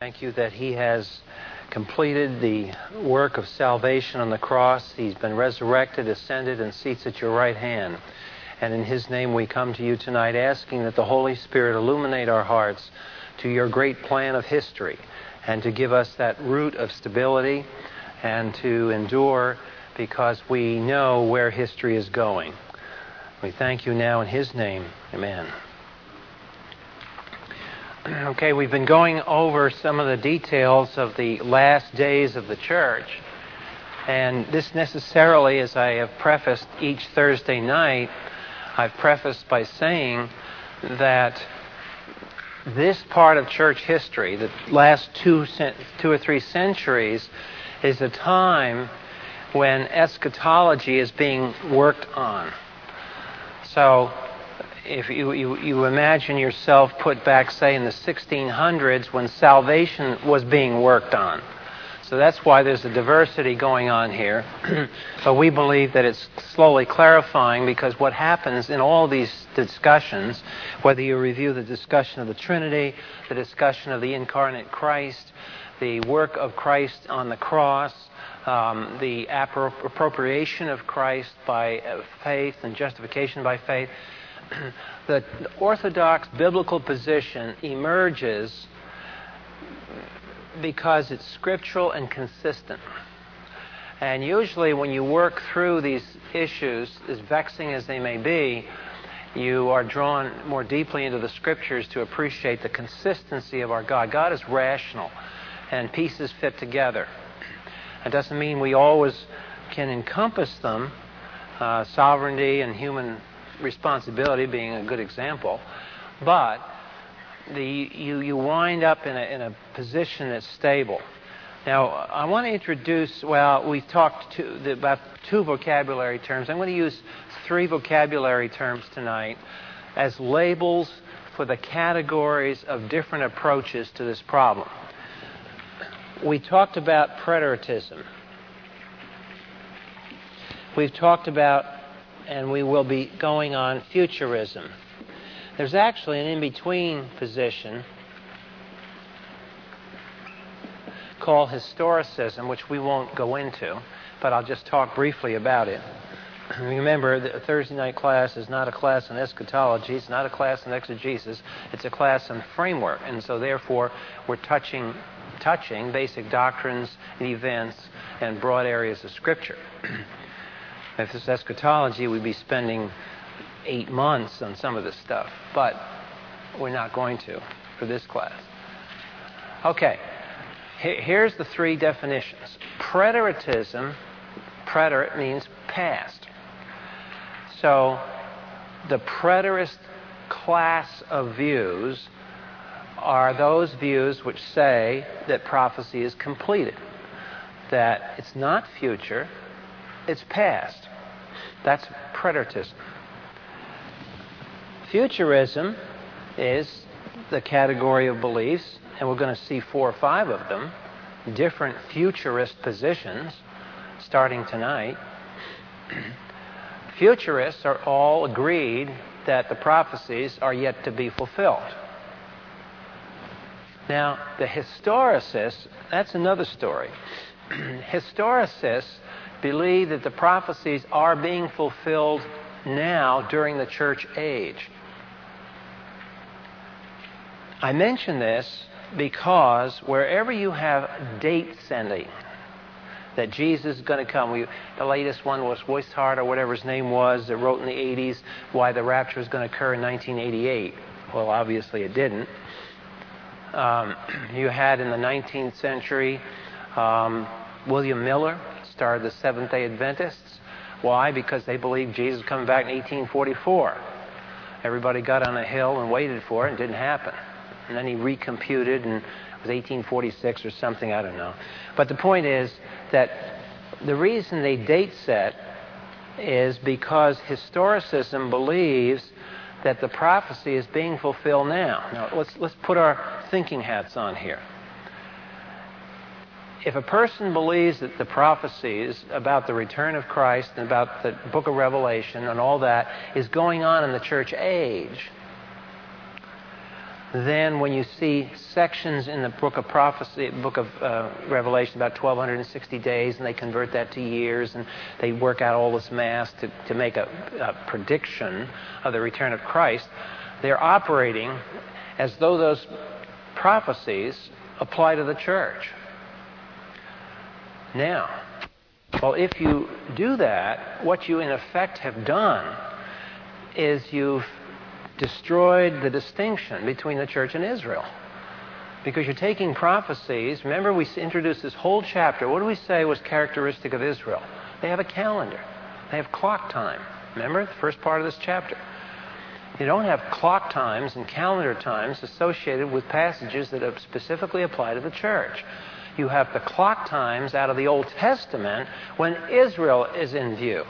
Thank you that He has completed the work of salvation on the cross. He's been resurrected, ascended, and seats at your right hand. And in His name we come to you tonight asking that the Holy Spirit illuminate our hearts to your great plan of history and to give us that root of stability and to endure because we know where history is going. We thank you now in His name. Amen. Okay, we've been going over some of the details of the last days of the church. And this necessarily, as I have prefaced each Thursday night, I've prefaced by saying that this part of church history, the last two, two or three centuries, is a time when eschatology is being worked on. So if you, you, you imagine yourself put back, say, in the 1600s when salvation was being worked on. So that's why there's a diversity going on here. but we believe that it's slowly clarifying because what happens in all these discussions, whether you review the discussion of the Trinity, the discussion of the incarnate Christ, the work of Christ on the cross, um, the appropriation of Christ by uh, faith and justification by faith, the orthodox biblical position emerges because it's scriptural and consistent. And usually, when you work through these issues, as vexing as they may be, you are drawn more deeply into the scriptures to appreciate the consistency of our God. God is rational, and pieces fit together. It doesn't mean we always can encompass them, uh, sovereignty and human responsibility being a good example. But the, you, you wind up in a, in a position that's stable. Now, I want to introduce, well, we've talked to, about two vocabulary terms. I'm going to use three vocabulary terms tonight as labels for the categories of different approaches to this problem. We talked about preterism. We've talked about and we will be going on futurism. There's actually an in between position called historicism, which we won't go into, but I'll just talk briefly about it. Remember, the Thursday night class is not a class in eschatology, it's not a class in exegesis, it's a class in framework. And so, therefore, we're touching, touching basic doctrines and events and broad areas of Scripture. If it's eschatology, we'd be spending eight months on some of this stuff, but we're not going to for this class. Okay, here's the three definitions. Preteritism, preterist means past. So the preterist class of views are those views which say that prophecy is completed, that it's not future, it's past. That's preterism. Futurism is the category of beliefs, and we're going to see four or five of them, different futurist positions starting tonight. Futurists are all agreed that the prophecies are yet to be fulfilled. Now, the historicists, that's another story. historicists believe that the prophecies are being fulfilled now during the church age. I mention this because wherever you have date sending, that Jesus is going to come. We, the latest one was Wishart or whatever his name was that wrote in the 80s why the rapture is going to occur in 1988. Well, obviously it didn't. Um, you had in the 19th century um, William Miller, started the Seventh day Adventists. Why? Because they believed Jesus coming back in 1844. Everybody got on a hill and waited for it, and it didn't happen. And then he recomputed, and it was 1846 or something, I don't know. But the point is that the reason they date set is because historicism believes that the prophecy is being fulfilled now. Now, let's, let's put our thinking hats on here if a person believes that the prophecies about the return of Christ and about the book of Revelation and all that is going on in the church age, then when you see sections in the book of prophecy, book of uh, Revelation, about 1,260 days, and they convert that to years, and they work out all this math to, to make a, a prediction of the return of Christ, they're operating as though those prophecies apply to the church. Now, well, if you do that, what you in effect have done is you've destroyed the distinction between the church and Israel. Because you're taking prophecies. Remember, we introduced this whole chapter. What do we say was characteristic of Israel? They have a calendar, they have clock time. Remember, the first part of this chapter. You don't have clock times and calendar times associated with passages that specifically apply to the church. You have the clock times out of the Old Testament when Israel is in view.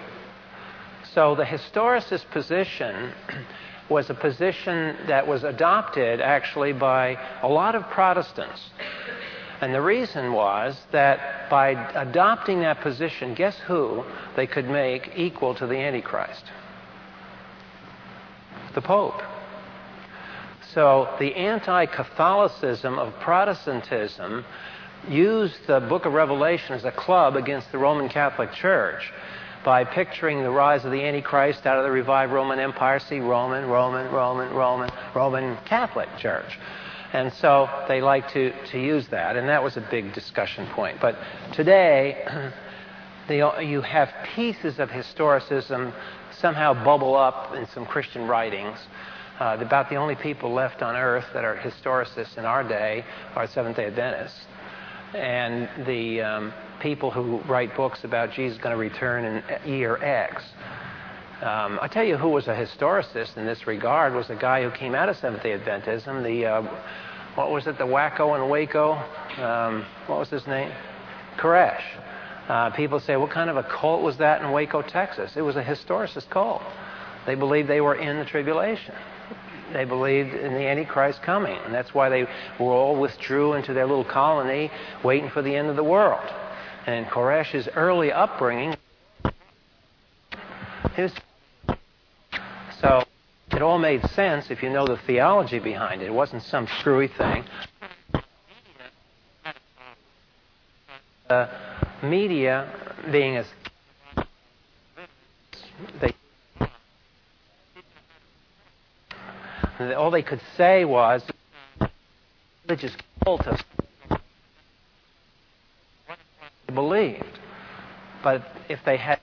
So the historicist position was a position that was adopted actually by a lot of Protestants. And the reason was that by adopting that position, guess who they could make equal to the Antichrist? The Pope. So the anti Catholicism of Protestantism used the book of Revelation as a club against the Roman Catholic Church by picturing the rise of the Antichrist out of the revived Roman Empire. See, Roman, Roman, Roman, Roman, Roman Catholic Church. And so they like to, to use that, and that was a big discussion point. But today, the, you have pieces of historicism somehow bubble up in some Christian writings. Uh, about the only people left on earth that are historicists in our day are Seventh day Adventists. And the, um, people who write books about Jesus going to return in year X. Um, I tell you who was a historicist in this regard was a guy who came out of Seventh Day Adventism. The uh, what was it? The wacko and Waco. Um, what was his name? Koresh. Uh, people say, what kind of a cult was that in Waco, Texas? It was a historicist cult. They believed they were in the tribulation. They believed in the Antichrist coming, and that's why they were all withdrew into their little colony, waiting for the end of the world and Koresh's early upbringing. His, so it all made sense if you know the theology behind it. It wasn't some screwy thing. The media being as they all they could say was religious cult of believed. But if they had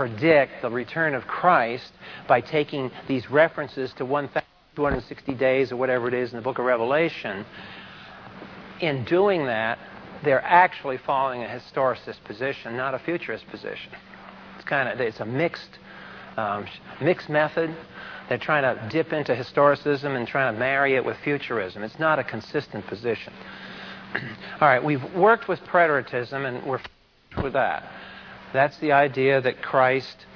predict the return of Christ by taking these references to 1,260 days or whatever it is in the book of Revelation. In doing that, they're actually following a historicist position, not a futurist position. It's kind of it's a mixed um, mixed method. They're trying to dip into historicism and trying to marry it with futurism. It's not a consistent position. All right, we've worked with preterism and we're with that. That's the idea that Christ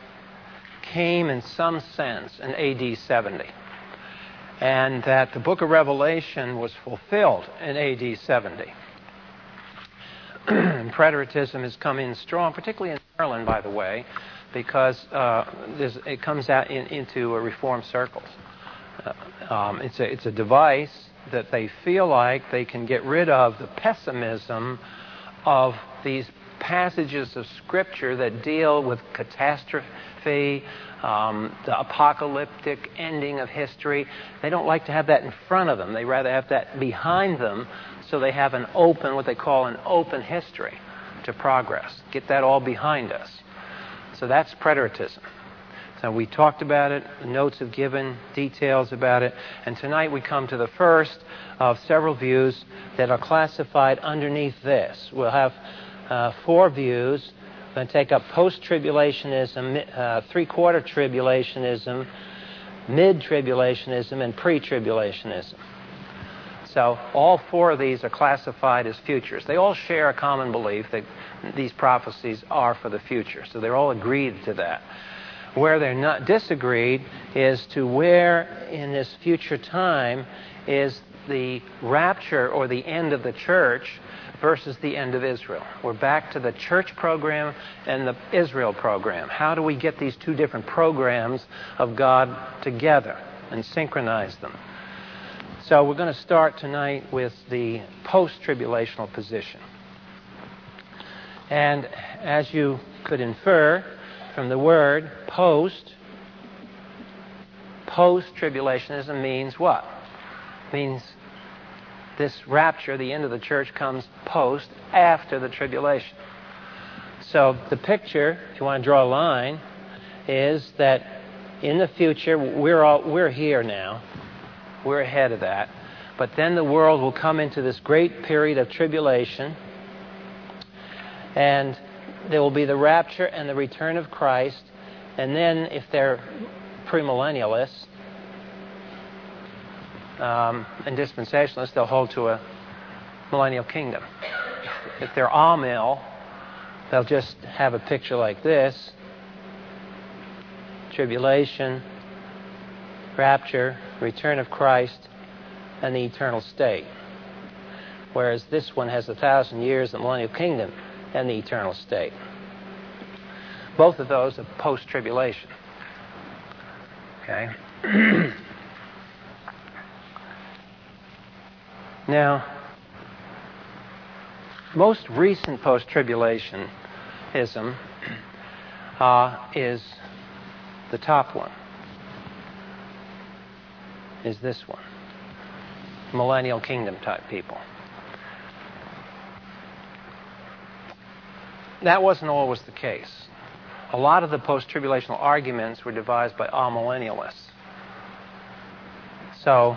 came in some sense in AD 70 and that the book of Revelation was fulfilled in AD 70. preterism has come in strong, particularly in Maryland, by the way, because uh, it comes out in, into reform circles. Uh, um, it's, a, it's a device that they feel like they can get rid of the pessimism of these passages of Scripture that deal with catastrophe, um, the apocalyptic ending of history. They don't like to have that in front of them. They rather have that behind them so they have an open, what they call an open history to progress. Get that all behind us. So that's preterism. So we talked about it, notes have given details about it, and tonight we come to the first of several views that are classified underneath this. We'll have uh, four views. We're going to take up post tribulationism, uh, three quarter tribulationism, mid tribulationism, and pre tribulationism. So all four of these are classified as futures. They all share a common belief that these prophecies are for the future. So they're all agreed to that. Where they're not disagreed is to where in this future time is the rapture or the end of the church versus the end of Israel. We're back to the church program and the Israel program. How do we get these two different programs of God together and synchronize them? So we're going to start tonight with the post tribulational position. And as you could infer from the word post, post tribulationism means what? Means this rapture, the end of the church, comes post after the tribulation. So the picture, if you want to draw a line, is that in the future we're all we're here now we're ahead of that. But then the world will come into this great period of tribulation, and there will be the rapture and the return of Christ. And then, if they're premillennialists um, and dispensationalists, they'll hold to a millennial kingdom. If they're amill, they'll just have a picture like this tribulation, rapture, return of Christ, and the eternal state. Whereas this one has a thousand years, the millennial kingdom, and the eternal state. Both of those are post tribulation. Okay? now, most recent post tribulationism uh, is the top one is this one millennial kingdom type people. That wasn't always the case. A lot of the post tribulational arguments were devised by amillennialists. So,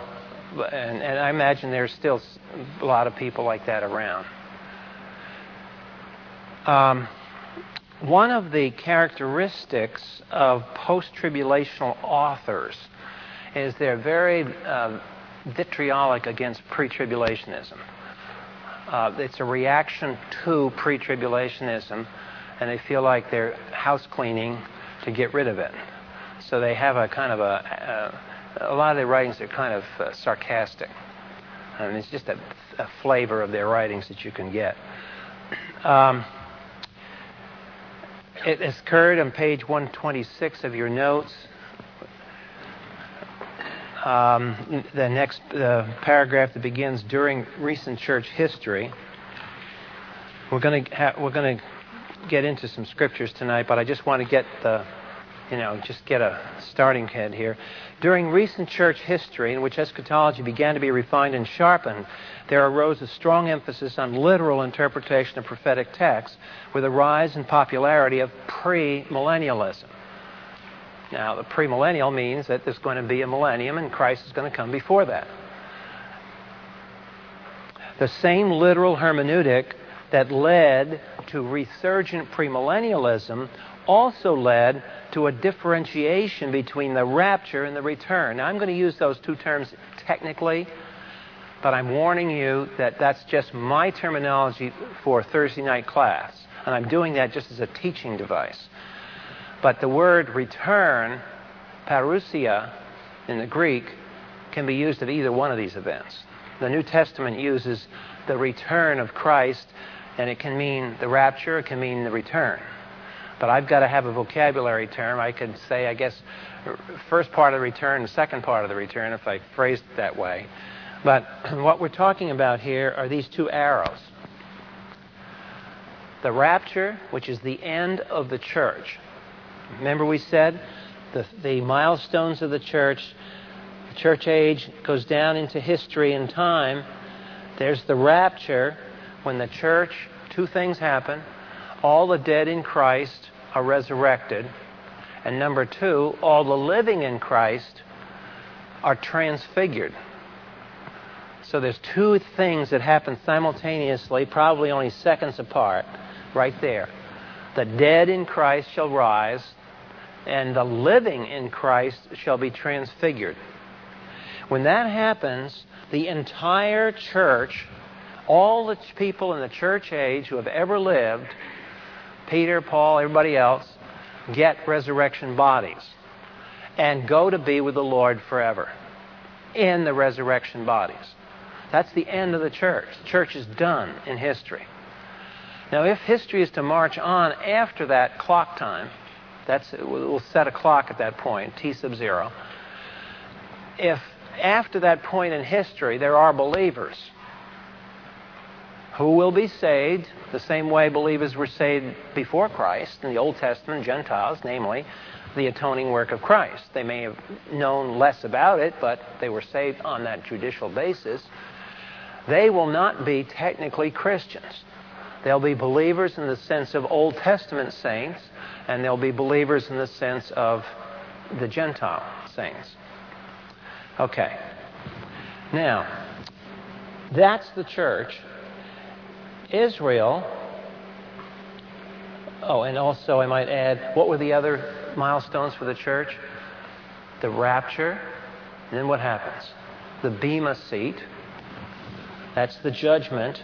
and, and, I imagine there's still a lot of people like that around. Um, one of the characteristics of post tribulational authors is they're very uh, vitriolic against pre tribulationism. Uh, it's a reaction to pre tribulationism, and they feel like they're house cleaning to get rid of it. So they have a kind of a, a, lot of their writings are kind of uh, sarcastic. I mean, it's just a, a, flavor of their writings that you can get. Um, it occurred on page 126 of your notes um, the next uh, paragraph that begins during recent church history. We're going to ha- we're going to get into some scriptures tonight, but I just want to get the you know just get a starting head here. During recent church history, in which eschatology began to be refined and sharpened, there arose a strong emphasis on literal interpretation of prophetic texts, with a rise in popularity of premillennialism. Now, the premillennial means that there's going to be a millennium and Christ is going to come before that. The same literal hermeneutic that led to resurgent premillennialism also led to a differentiation between the rapture and the return. Now, I'm going to use those two terms technically, but I'm warning you that that's just my terminology for Thursday night class. And I'm doing that just as a teaching device. But the word return, parousia, in the Greek, can be used of either one of these events. The New Testament uses the return of Christ, and it can mean the rapture, it can mean the return. But I've got to have a vocabulary term. I could say, I guess, first part of the return, second part of the return, if I phrased it that way. But what we're talking about here are these two arrows the rapture, which is the end of the church. Remember, we said the, the milestones of the church, the church age goes down into history and time. There's the rapture when the church, two things happen. All the dead in Christ are resurrected. And number two, all the living in Christ are transfigured. So there's two things that happen simultaneously, probably only seconds apart, right there. The dead in Christ shall rise, and the living in Christ shall be transfigured. When that happens, the entire church, all the people in the church age who have ever lived, Peter, Paul, everybody else, get resurrection bodies and go to be with the Lord forever in the resurrection bodies. That's the end of the church. The church is done in history. Now, if history is to march on after that clock time, that's we'll set a clock at that point, t sub zero. If after that point in history there are believers who will be saved the same way believers were saved before Christ in the Old Testament, Gentiles, namely the atoning work of Christ. They may have known less about it, but they were saved on that judicial basis. They will not be technically Christians. They'll be believers in the sense of Old Testament saints, and they'll be believers in the sense of the Gentile saints. Okay. Now, that's the church. Israel, oh, and also I might add, what were the other milestones for the church? The rapture, and then what happens? The Bema seat. That's the judgment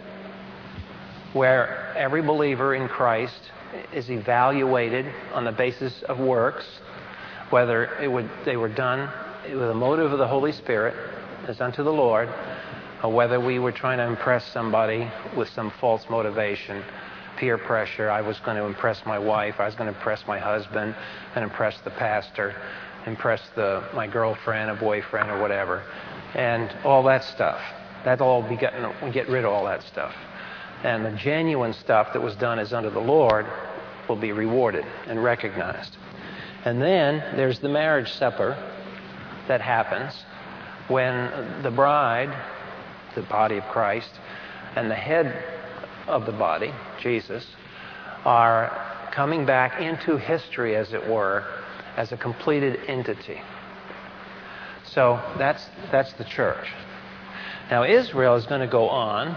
where every believer in Christ is evaluated on the basis of works, whether would, they were done with a motive of the Holy Spirit as unto the Lord, or whether we were trying to impress somebody with some false motivation, peer pressure. I was going to impress my wife, I was going to impress my husband, and impress the pastor, impress the, my girlfriend, a boyfriend, or whatever, and all that stuff. That'll all be we get rid of all that stuff. And the genuine stuff that was done as under the Lord will be rewarded and recognized. And then there's the marriage supper that happens when the bride, the body of Christ, and the head of the body, Jesus, are coming back into history, as it were, as a completed entity. So that's, that's the church. Now, Israel is going to go on,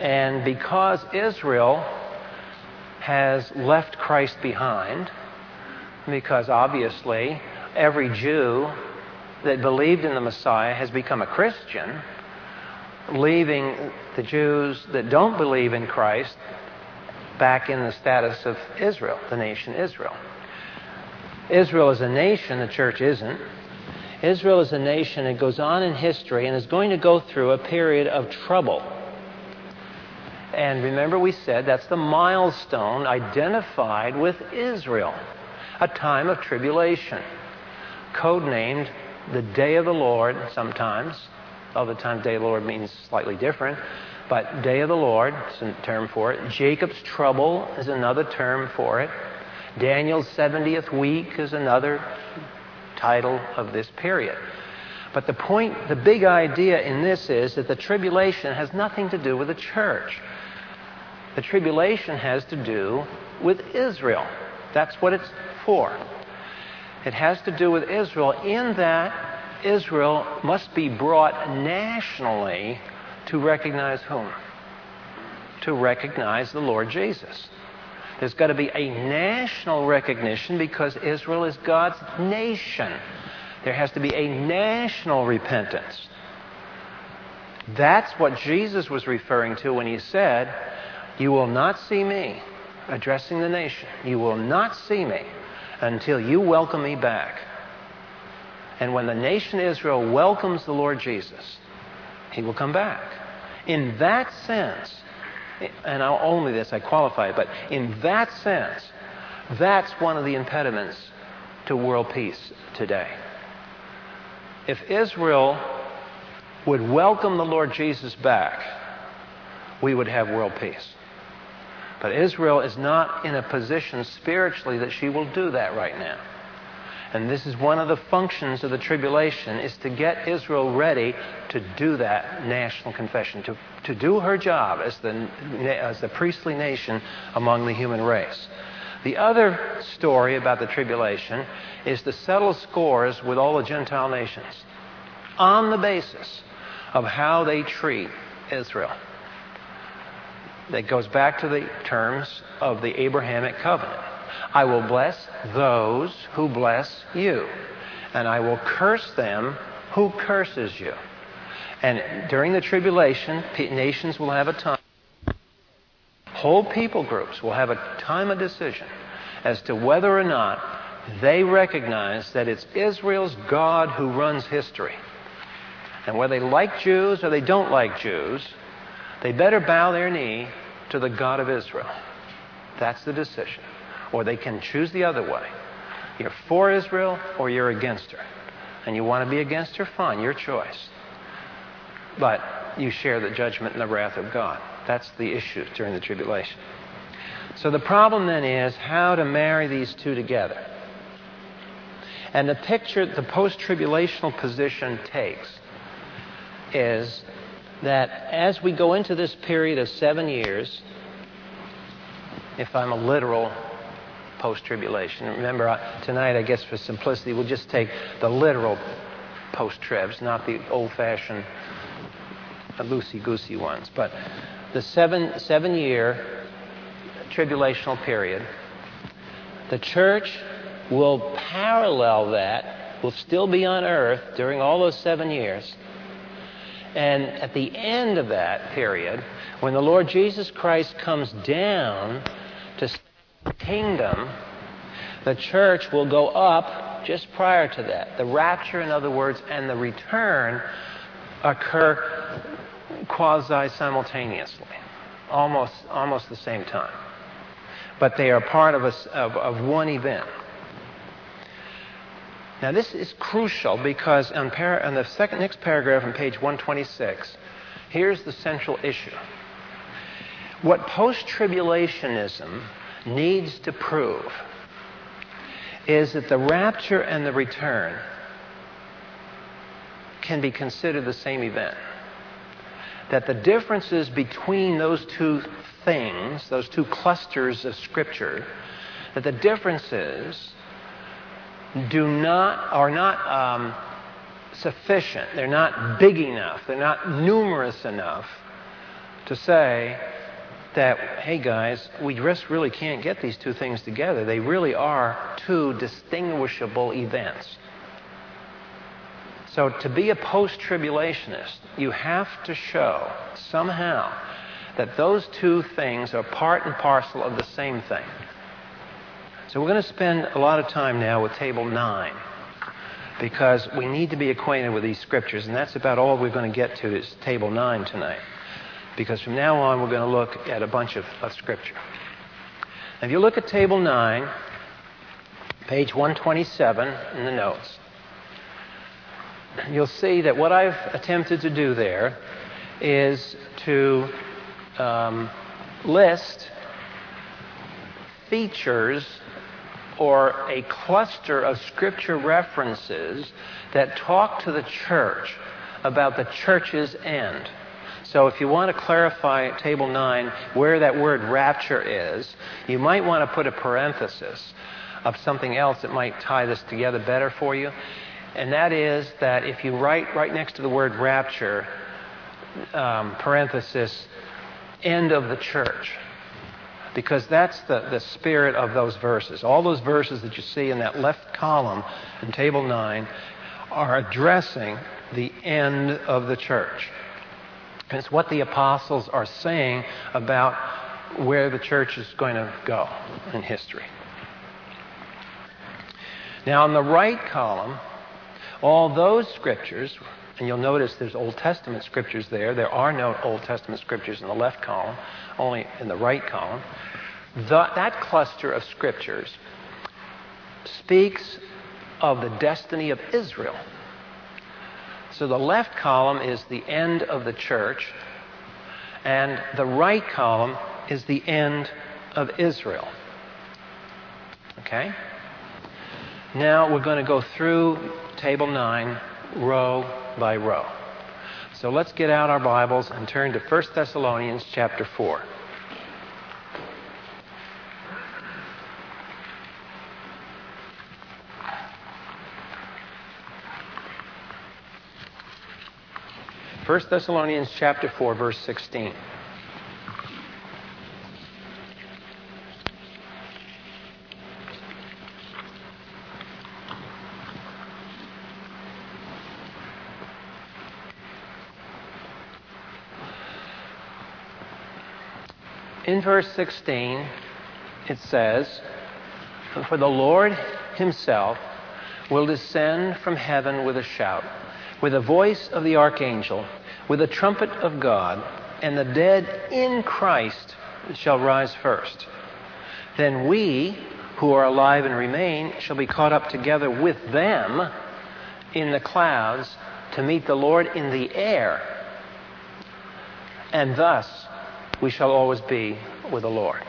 and because Israel has left Christ behind, because obviously every Jew that believed in the Messiah has become a Christian, leaving the Jews that don't believe in Christ back in the status of Israel, the nation Israel. Israel is a nation, the church isn't. Israel is a nation that goes on in history and is going to go through a period of trouble. And remember, we said that's the milestone identified with Israel, a time of tribulation codenamed the day of the Lord sometimes. Other times, day of the Lord means slightly different. But day of the Lord is a term for it. Jacob's trouble is another term for it. Daniel's 70th week is another title of this period. But the point, the big idea in this is that the tribulation has nothing to do with the church. The tribulation has to do with Israel. That's what it's for. It has to do with Israel in that Israel must be brought nationally to recognize whom? To recognize the Lord Jesus. There's got to be a national recognition because Israel is God's nation. There has to be a national repentance. That's what Jesus was referring to when he said, You will not see me, addressing the nation. You will not see me until you welcome me back. And when the nation Israel welcomes the Lord Jesus, he will come back. In that sense, and I'll only this, I qualify it, but in that sense, that's one of the impediments to world peace today. If Israel would welcome the Lord Jesus back, we would have world peace. But Israel is not in a position spiritually that she will do that right now. And this is one of the functions of the tribulation is to get Israel ready to do that national confession, to, to do her job as the, as the priestly nation among the human race. The other story about the tribulation is to settle scores with all the Gentile nations on the basis of how they treat Israel that goes back to the terms of the Abrahamic covenant. I will bless those who bless you, and I will curse them who curses you. And during the tribulation, nations will have a time, whole people groups will have a time of decision as to whether or not they recognize that it's Israel's God who runs history. And whether they like Jews or they don't like Jews, they better bow their knee to the God of Israel. That's the decision. Or they can choose the other way. You're for Israel or you're against her. And you want to be against her? Fine, your choice. But you share the judgment and the wrath of God. That's the issue during the tribulation. So the problem then is how to marry these two together. And the picture the post tribulational position takes is that as we go into this period of seven years, if I'm a literal post tribulation, remember tonight, I guess for simplicity, we'll just take the literal post tribs, not the old fashioned uh, loosey goosey ones. But the seven, seven year tribulational period, the church will parallel that, will still be on earth during all those seven years. And at the end of that period, when the Lord Jesus Christ comes down to the kingdom, the church will go up just prior to that. The rapture, in other words, and the return occur quasi simultaneously, almost, almost the same time. But they are part of, a, of, of one event. Now, this is crucial because on, par- on the second, next paragraph on page 126, here's the central issue. What post tribulationism needs to prove is that the rapture and the return can be considered the same event. That the differences between those two things, those two clusters of Scripture, that the differences do not are not um, sufficient. They're not big enough. They're not numerous enough to say that hey guys, we just really can't get these two things together. They really are two distinguishable events. So to be a post-tribulationist, you have to show somehow that those two things are part and parcel of the same thing. So we're going to spend a lot of time now with Table 9 because we need to be acquainted with these scriptures, and that's about all we're going to get to is Table 9 tonight. Because from now on, we're going to look at a bunch of, of scripture. If you look at Table 9, page 127 in the notes, you'll see that what I've attempted to do there is to um, list features or a cluster of scripture references that talk to the church about the church's end. So if you want to clarify table 9 where that word rapture is, you might want to put a parenthesis of something else that might tie this together better for you. And that is that if you write right next to the word rapture, um, parenthesis, end of the church, because that's the, the spirit of those verses. All those verses that you see in that left column in Table 9 are addressing the end of the church. And it's what the apostles are saying about where the church is going to go in history. Now, in the right column, all those scriptures, and you'll notice there's Old Testament scriptures there. There are no Old Testament scriptures in the left column, only in the right column. The, that cluster of scriptures speaks of the destiny of Israel. So the left column is the end of the church, and the right column is the end of Israel. Okay? Now we're going to go through table 9 row by row. So let's get out our Bibles and turn to 1 Thessalonians chapter 4. First Thessalonians chapter 4 verse 16. In verse 16, it says, For the Lord himself will descend from heaven with a shout, with the voice of the archangel, with the trumpet of God, and the dead in Christ shall rise first. Then we, who are alive and remain, shall be caught up together with them in the clouds to meet the Lord in the air. And thus we shall always be with the Lord.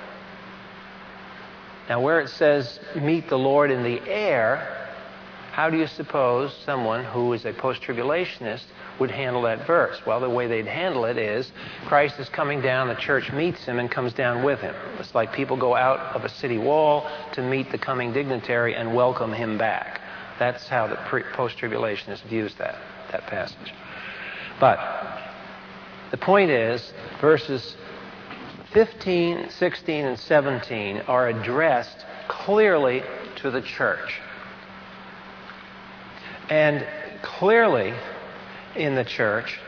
Now, where it says meet the Lord in the air, how do you suppose someone who is a post tribulationist would handle that verse? Well, the way they'd handle it is Christ is coming down, the church meets him and comes down with him. It's like people go out of a city wall to meet the coming dignitary and welcome him back. That's how the post tribulationist views that, that passage. But the point is, verses 15, 16, and 17 are addressed clearly to the church. And clearly in the church,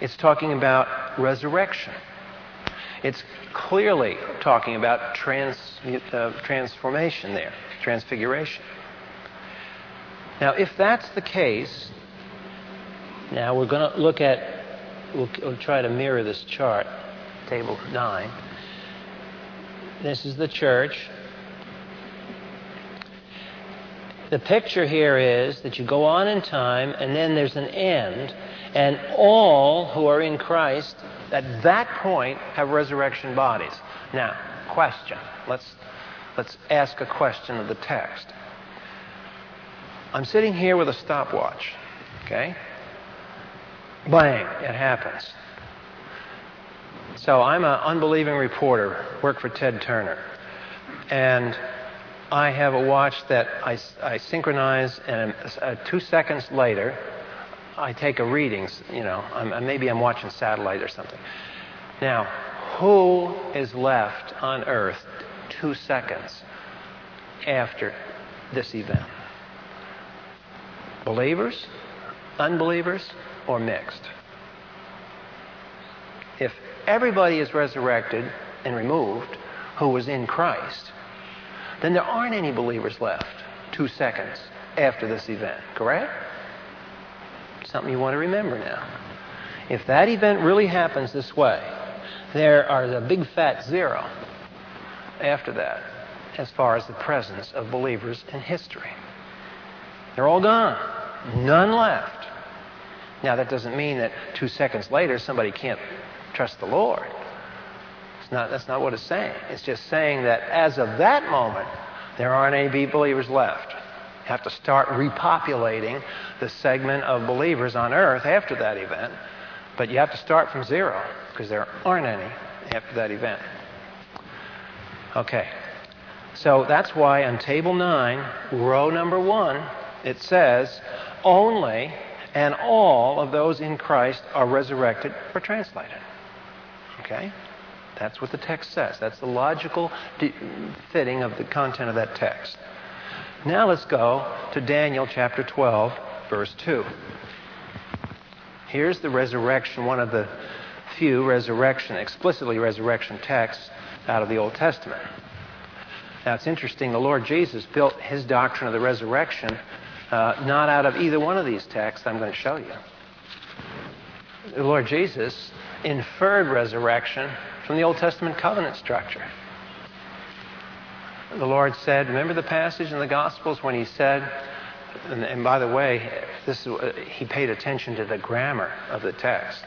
it's talking about resurrection. It's clearly talking about trans, uh, transformation there, transfiguration. Now, if that's the case, now we're going to look at, we'll, we'll try to mirror this chart table 9. This is the church. The picture here is that you go on in time and then there's an end, and all who are in Christ at that point have resurrection bodies. Now, question. Let's, let's ask a question of the text. I'm sitting here with a stopwatch, okay? Bang, it happens. So I'm an unbelieving reporter, work for Ted Turner. And I have a watch that I, I synchronize, and uh, two seconds later, I take a reading. You know, I'm, maybe I'm watching satellite or something. Now, who is left on Earth two seconds after this event? Believers, unbelievers, or mixed? If everybody is resurrected and removed who was in Christ, then there aren't any believers left two seconds after this event, correct? Something you want to remember now. If that event really happens this way, there are the big fat zero after that as far as the presence of believers in history. They're all gone. None left. Now, that doesn't mean that two seconds later somebody can't trust the Lord. It's not, that's not what it's saying. It's just saying that as of that moment, there aren't any believers left. You have to start repopulating the segment of believers on earth after that event. But you have to start from zero because there aren't any after that event. Okay. So that's why on table 9, row number 1, it says, only and all of those in Christ are resurrected or translated. Okay? That's what the text says. That's the logical fitting of the content of that text. Now let's go to Daniel chapter 12, verse 2. Here's the resurrection, one of the few resurrection, explicitly resurrection texts out of the Old Testament. Now it's interesting, the Lord Jesus built his doctrine of the resurrection uh, not out of either one of these texts I'm going to show you. The Lord Jesus inferred resurrection from the Old Testament covenant structure. The Lord said, remember the passage in the Gospels when He said, and, and by the way, this uh, He paid attention to the grammar of the text.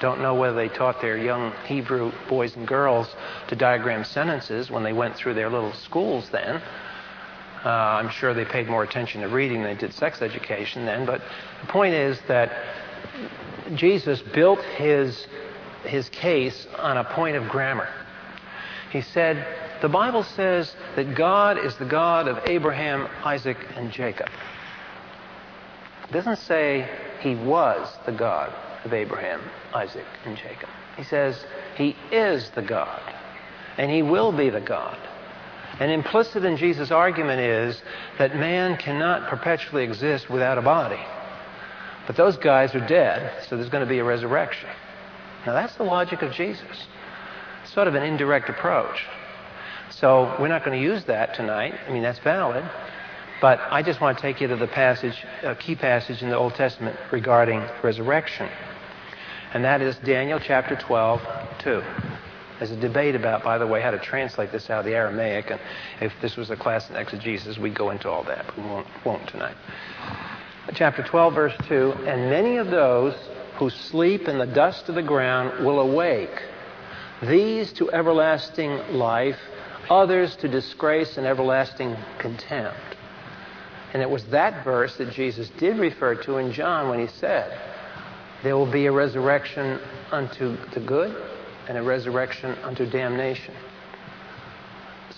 Don't know whether they taught their young Hebrew boys and girls to diagram sentences when they went through their little schools then. Uh, I'm sure they paid more attention to reading than they did sex education then, but the point is that Jesus built his, his case on a point of grammar. He said, The Bible says that God is the God of Abraham, Isaac, and Jacob. It doesn't say he was the God of Abraham, Isaac, and Jacob. He says he is the God, and he will be the God. And implicit in Jesus' argument is that man cannot perpetually exist without a body. But those guys are dead, so there's going to be a resurrection. Now, that's the logic of Jesus. It's sort of an indirect approach. So we're not going to use that tonight. I mean, that's valid. But I just want to take you to the passage, a key passage in the Old Testament regarding resurrection. And that is Daniel chapter 12, 2. There's a debate about, by the way, how to translate this out of the Aramaic. And if this was a class in exegesis, we'd go into all that. But we won't, won't tonight. Chapter 12, verse 2 And many of those who sleep in the dust of the ground will awake, these to everlasting life, others to disgrace and everlasting contempt. And it was that verse that Jesus did refer to in John when he said, There will be a resurrection unto the good and a resurrection unto damnation.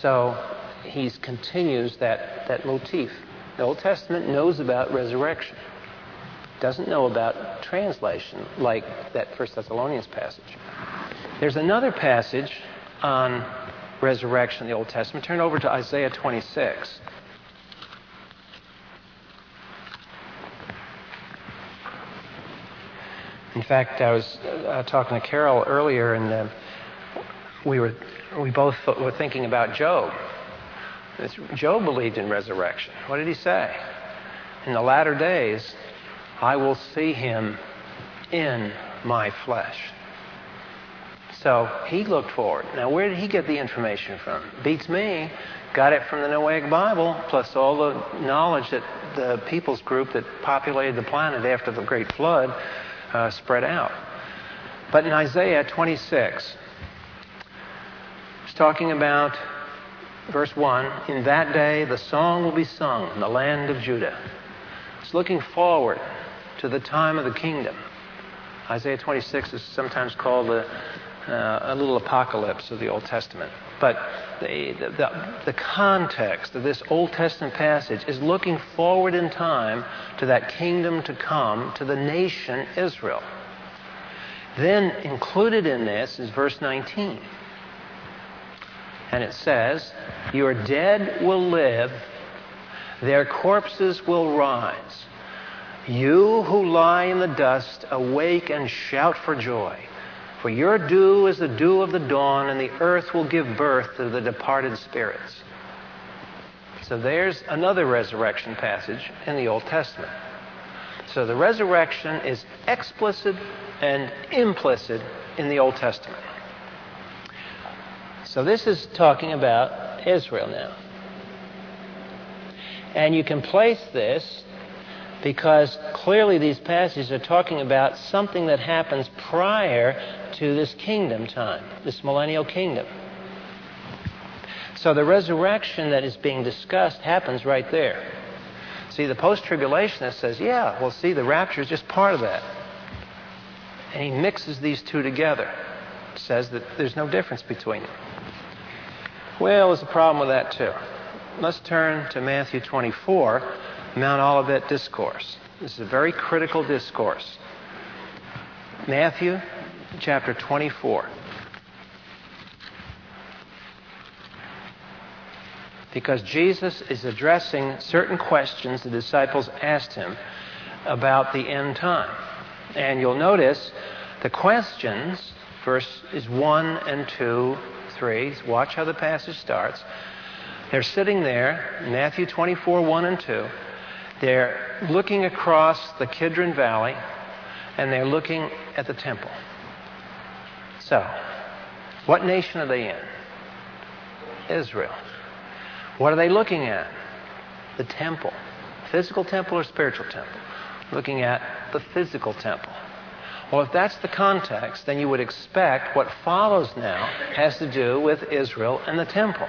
So he continues that, that motif. The Old Testament knows about resurrection, doesn't know about translation like that First Thessalonians passage. There's another passage on resurrection in the Old Testament. Turn over to Isaiah 26. In fact, I was uh, talking to Carol earlier, and uh, we were we both were thinking about Job. Job believed in resurrection. What did he say? In the latter days, I will see him in my flesh. So he looked forward. Now, where did he get the information from? Beats me. Got it from the Noahic Bible, plus all the knowledge that the people's group that populated the planet after the Great Flood uh, spread out. But in Isaiah 26, it's talking about verse 1 In that day the song will be sung in the land of Judah. It's looking forward to the time of the kingdom. Isaiah 26 is sometimes called a, uh, a little apocalypse of the Old Testament. But the, the, the, context of this Old Testament passage is looking forward in time to that kingdom to come, to the nation Israel. Then included in this is verse 19. And it says, Your dead will live, their corpses will rise. You who lie in the dust, awake and shout for joy. For your dew is the dew of the dawn, and the earth will give birth to the departed spirits. So there's another resurrection passage in the Old Testament. So the resurrection is explicit and implicit in the Old Testament. So this is talking about Israel now. And you can place this because clearly these passages are talking about something that happens prior to this kingdom time, this millennial kingdom. So the resurrection that is being discussed happens right there. See, the post tribulationist says, yeah, well, see, the rapture is just part of that. And he mixes these two together, says that there's no difference between them. Well, there's a problem with that, too. Let's turn to Matthew 24, Mount Olivet Discourse. This is a very critical discourse. Matthew chapter 24. Because Jesus is addressing certain questions the disciples asked him about the end time. And you'll notice the questions, verse is 1 and 2, 3, watch how the passage starts. They're sitting there, Matthew 24, 1 and 2. They're looking across the Kidron Valley, and they're looking at the temple. So, what nation are they in? Israel. What are they looking at? The temple. Physical temple or spiritual temple? Looking at the physical temple. Well, if that's the context, then you would expect what follows now has to do with Israel and the temple.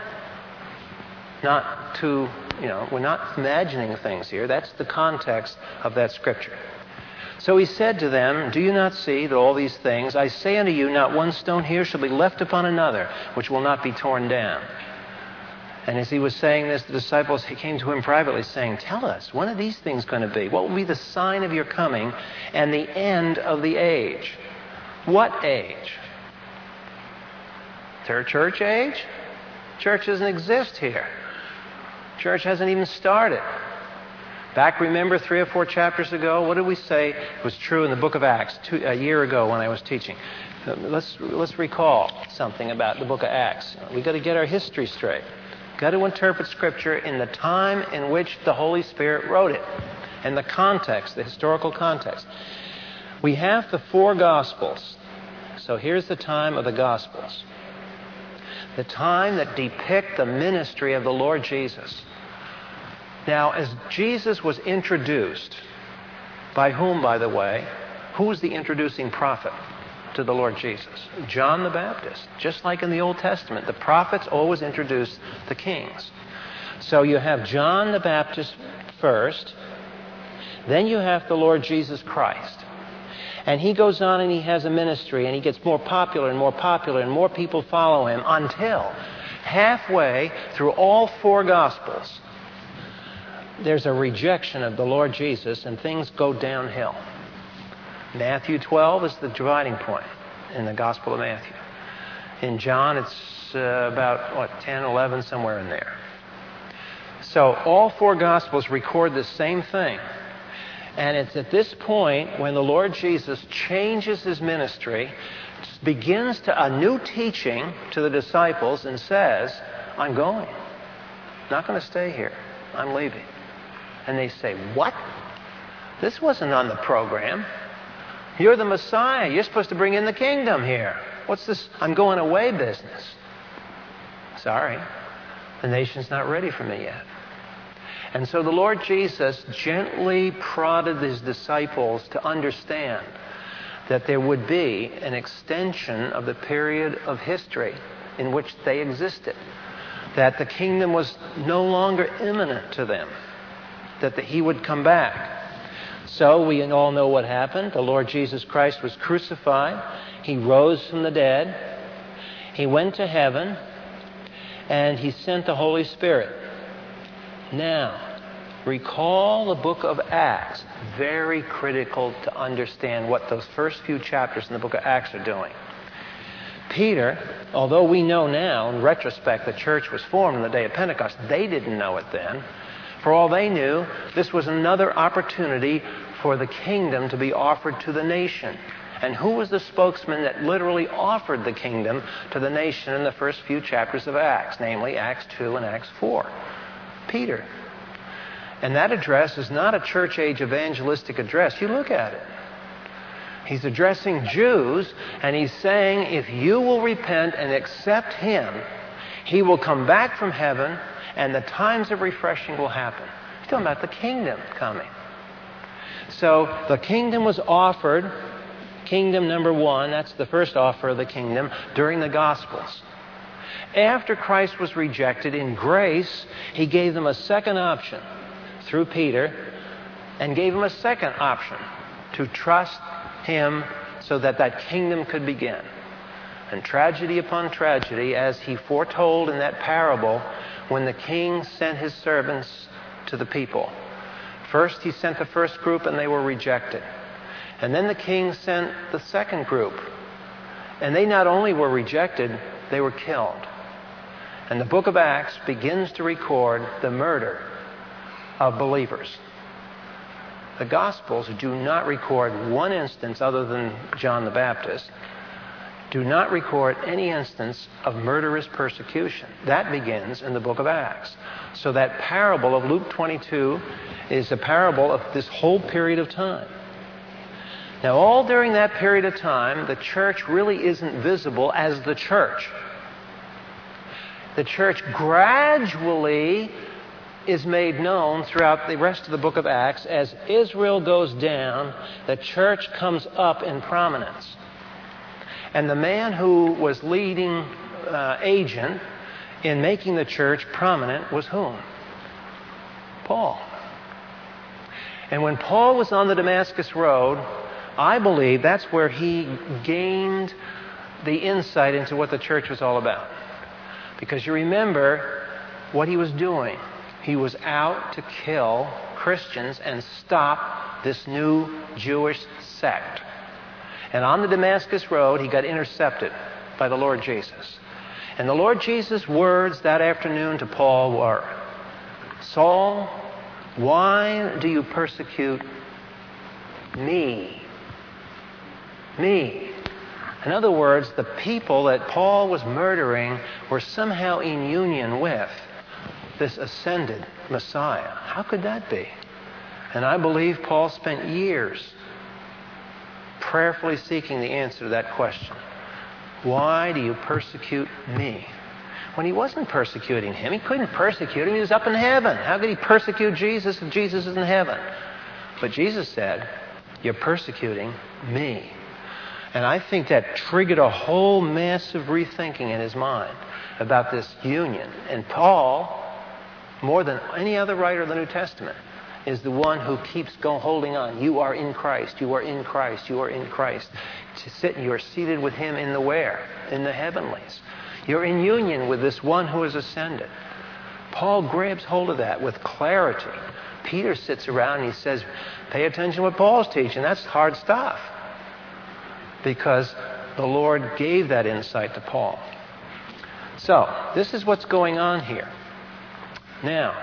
Not to, you know, we're not imagining things here. That's the context of that scripture. So he said to them, Do you not see that all these things, I say unto you, not one stone here shall be left upon another, which will not be torn down. And as he was saying this, the disciples came to him privately, saying, Tell us, when are these things going to be? What will be the sign of your coming and the end of the age? What age? Church age? Church doesn't exist here. Church hasn't even started. Back, remember, three or four chapters ago, what did we say was true in the book of Acts two, a year ago when I was teaching? Um, let's, let's recall something about the book of Acts. We've got to get our history straight. We've got to interpret Scripture in the time in which the Holy Spirit wrote it and the context, the historical context. We have the four Gospels. So here's the time of the Gospels the time that depict the ministry of the Lord Jesus. Now, as Jesus was introduced, by whom, by the way? Who's the introducing prophet to the Lord Jesus? John the Baptist. Just like in the Old Testament, the prophets always introduce the kings. So you have John the Baptist first, then you have the Lord Jesus Christ. And he goes on and he has a ministry and he gets more popular and more popular and more people follow him until halfway through all four Gospels, there's a rejection of the Lord Jesus and things go downhill. Matthew 12 is the dividing point in the Gospel of Matthew. In John, it's uh, about, what, 10, 11, somewhere in there. So all four Gospels record the same thing. And it's at this point when the Lord Jesus changes his ministry, begins to a new teaching to the disciples, and says, I'm going. Not going to stay here. I'm leaving. And they say, What? This wasn't on the program. You're the Messiah. You're supposed to bring in the kingdom here. What's this I'm going away business? Sorry. The nation's not ready for me yet. And so the Lord Jesus gently prodded his disciples to understand that there would be an extension of the period of history in which they existed, that the kingdom was no longer imminent to them, that the, he would come back. So we all know what happened. The Lord Jesus Christ was crucified, he rose from the dead, he went to heaven, and he sent the Holy Spirit. Now, recall the book of Acts. Very critical to understand what those first few chapters in the book of Acts are doing. Peter, although we know now, in retrospect, the church was formed on the day of Pentecost, they didn't know it then. For all they knew, this was another opportunity for the kingdom to be offered to the nation. And who was the spokesman that literally offered the kingdom to the nation in the first few chapters of Acts, namely Acts 2 and Acts 4? Peter. And that address is not a church age evangelistic address. You look at it. He's addressing Jews, and he's saying, if you will repent and accept him, he will come back from heaven, and the times of refreshing will happen. He's talking about the kingdom coming. So the kingdom was offered, kingdom number one, that's the first offer of the kingdom, during the Gospels. After Christ was rejected in grace, he gave them a second option through Peter and gave them a second option to trust him so that that kingdom could begin. And tragedy upon tragedy, as he foretold in that parable when the king sent his servants to the people. First, he sent the first group and they were rejected. And then the king sent the second group. And they not only were rejected, they were killed. And the book of Acts begins to record the murder of believers. The Gospels do not record one instance other than John the Baptist, do not record any instance of murderous persecution. That begins in the book of Acts. So that parable of Luke 22 is a parable of this whole period of time. Now, all during that period of time, the church really isn't visible as the church the church gradually is made known throughout the rest of the book of Acts. As Israel goes down, the church comes up in prominence. And the man who was leading uh, agent in making the church prominent was whom? Paul. And when Paul was on the Damascus Road, I believe that's where he gained the insight into what the church was all about. Because you remember what he was doing. He was out to kill Christians and stop this new Jewish sect. And on the Damascus Road, he got intercepted by the Lord Jesus. And the Lord Jesus' words that afternoon to Paul were Saul, why do you persecute me? Me. In other words, the people that Paul was murdering were somehow in union with this ascended Messiah. How could that be? And I believe Paul spent years prayerfully seeking the answer to that question. Why do you persecute me? When he wasn't persecuting him, he couldn't persecute him. He was up in heaven. How could he persecute Jesus if Jesus is in heaven? But Jesus said, You're persecuting me. And I think that triggered a whole massive rethinking in his mind about this union. And Paul, more than any other writer of the New Testament, is the one who keeps going, holding on. You are in Christ. You are in Christ. You are in Christ. To sit, you are seated with Him in the where? In the heavenlies. You're in union with this one who has ascended. Paul grabs hold of that with clarity. Peter sits around and he says, Pay attention to what Paul's teaching. That's hard stuff. Because the Lord gave that insight to Paul. So, this is what's going on here. Now,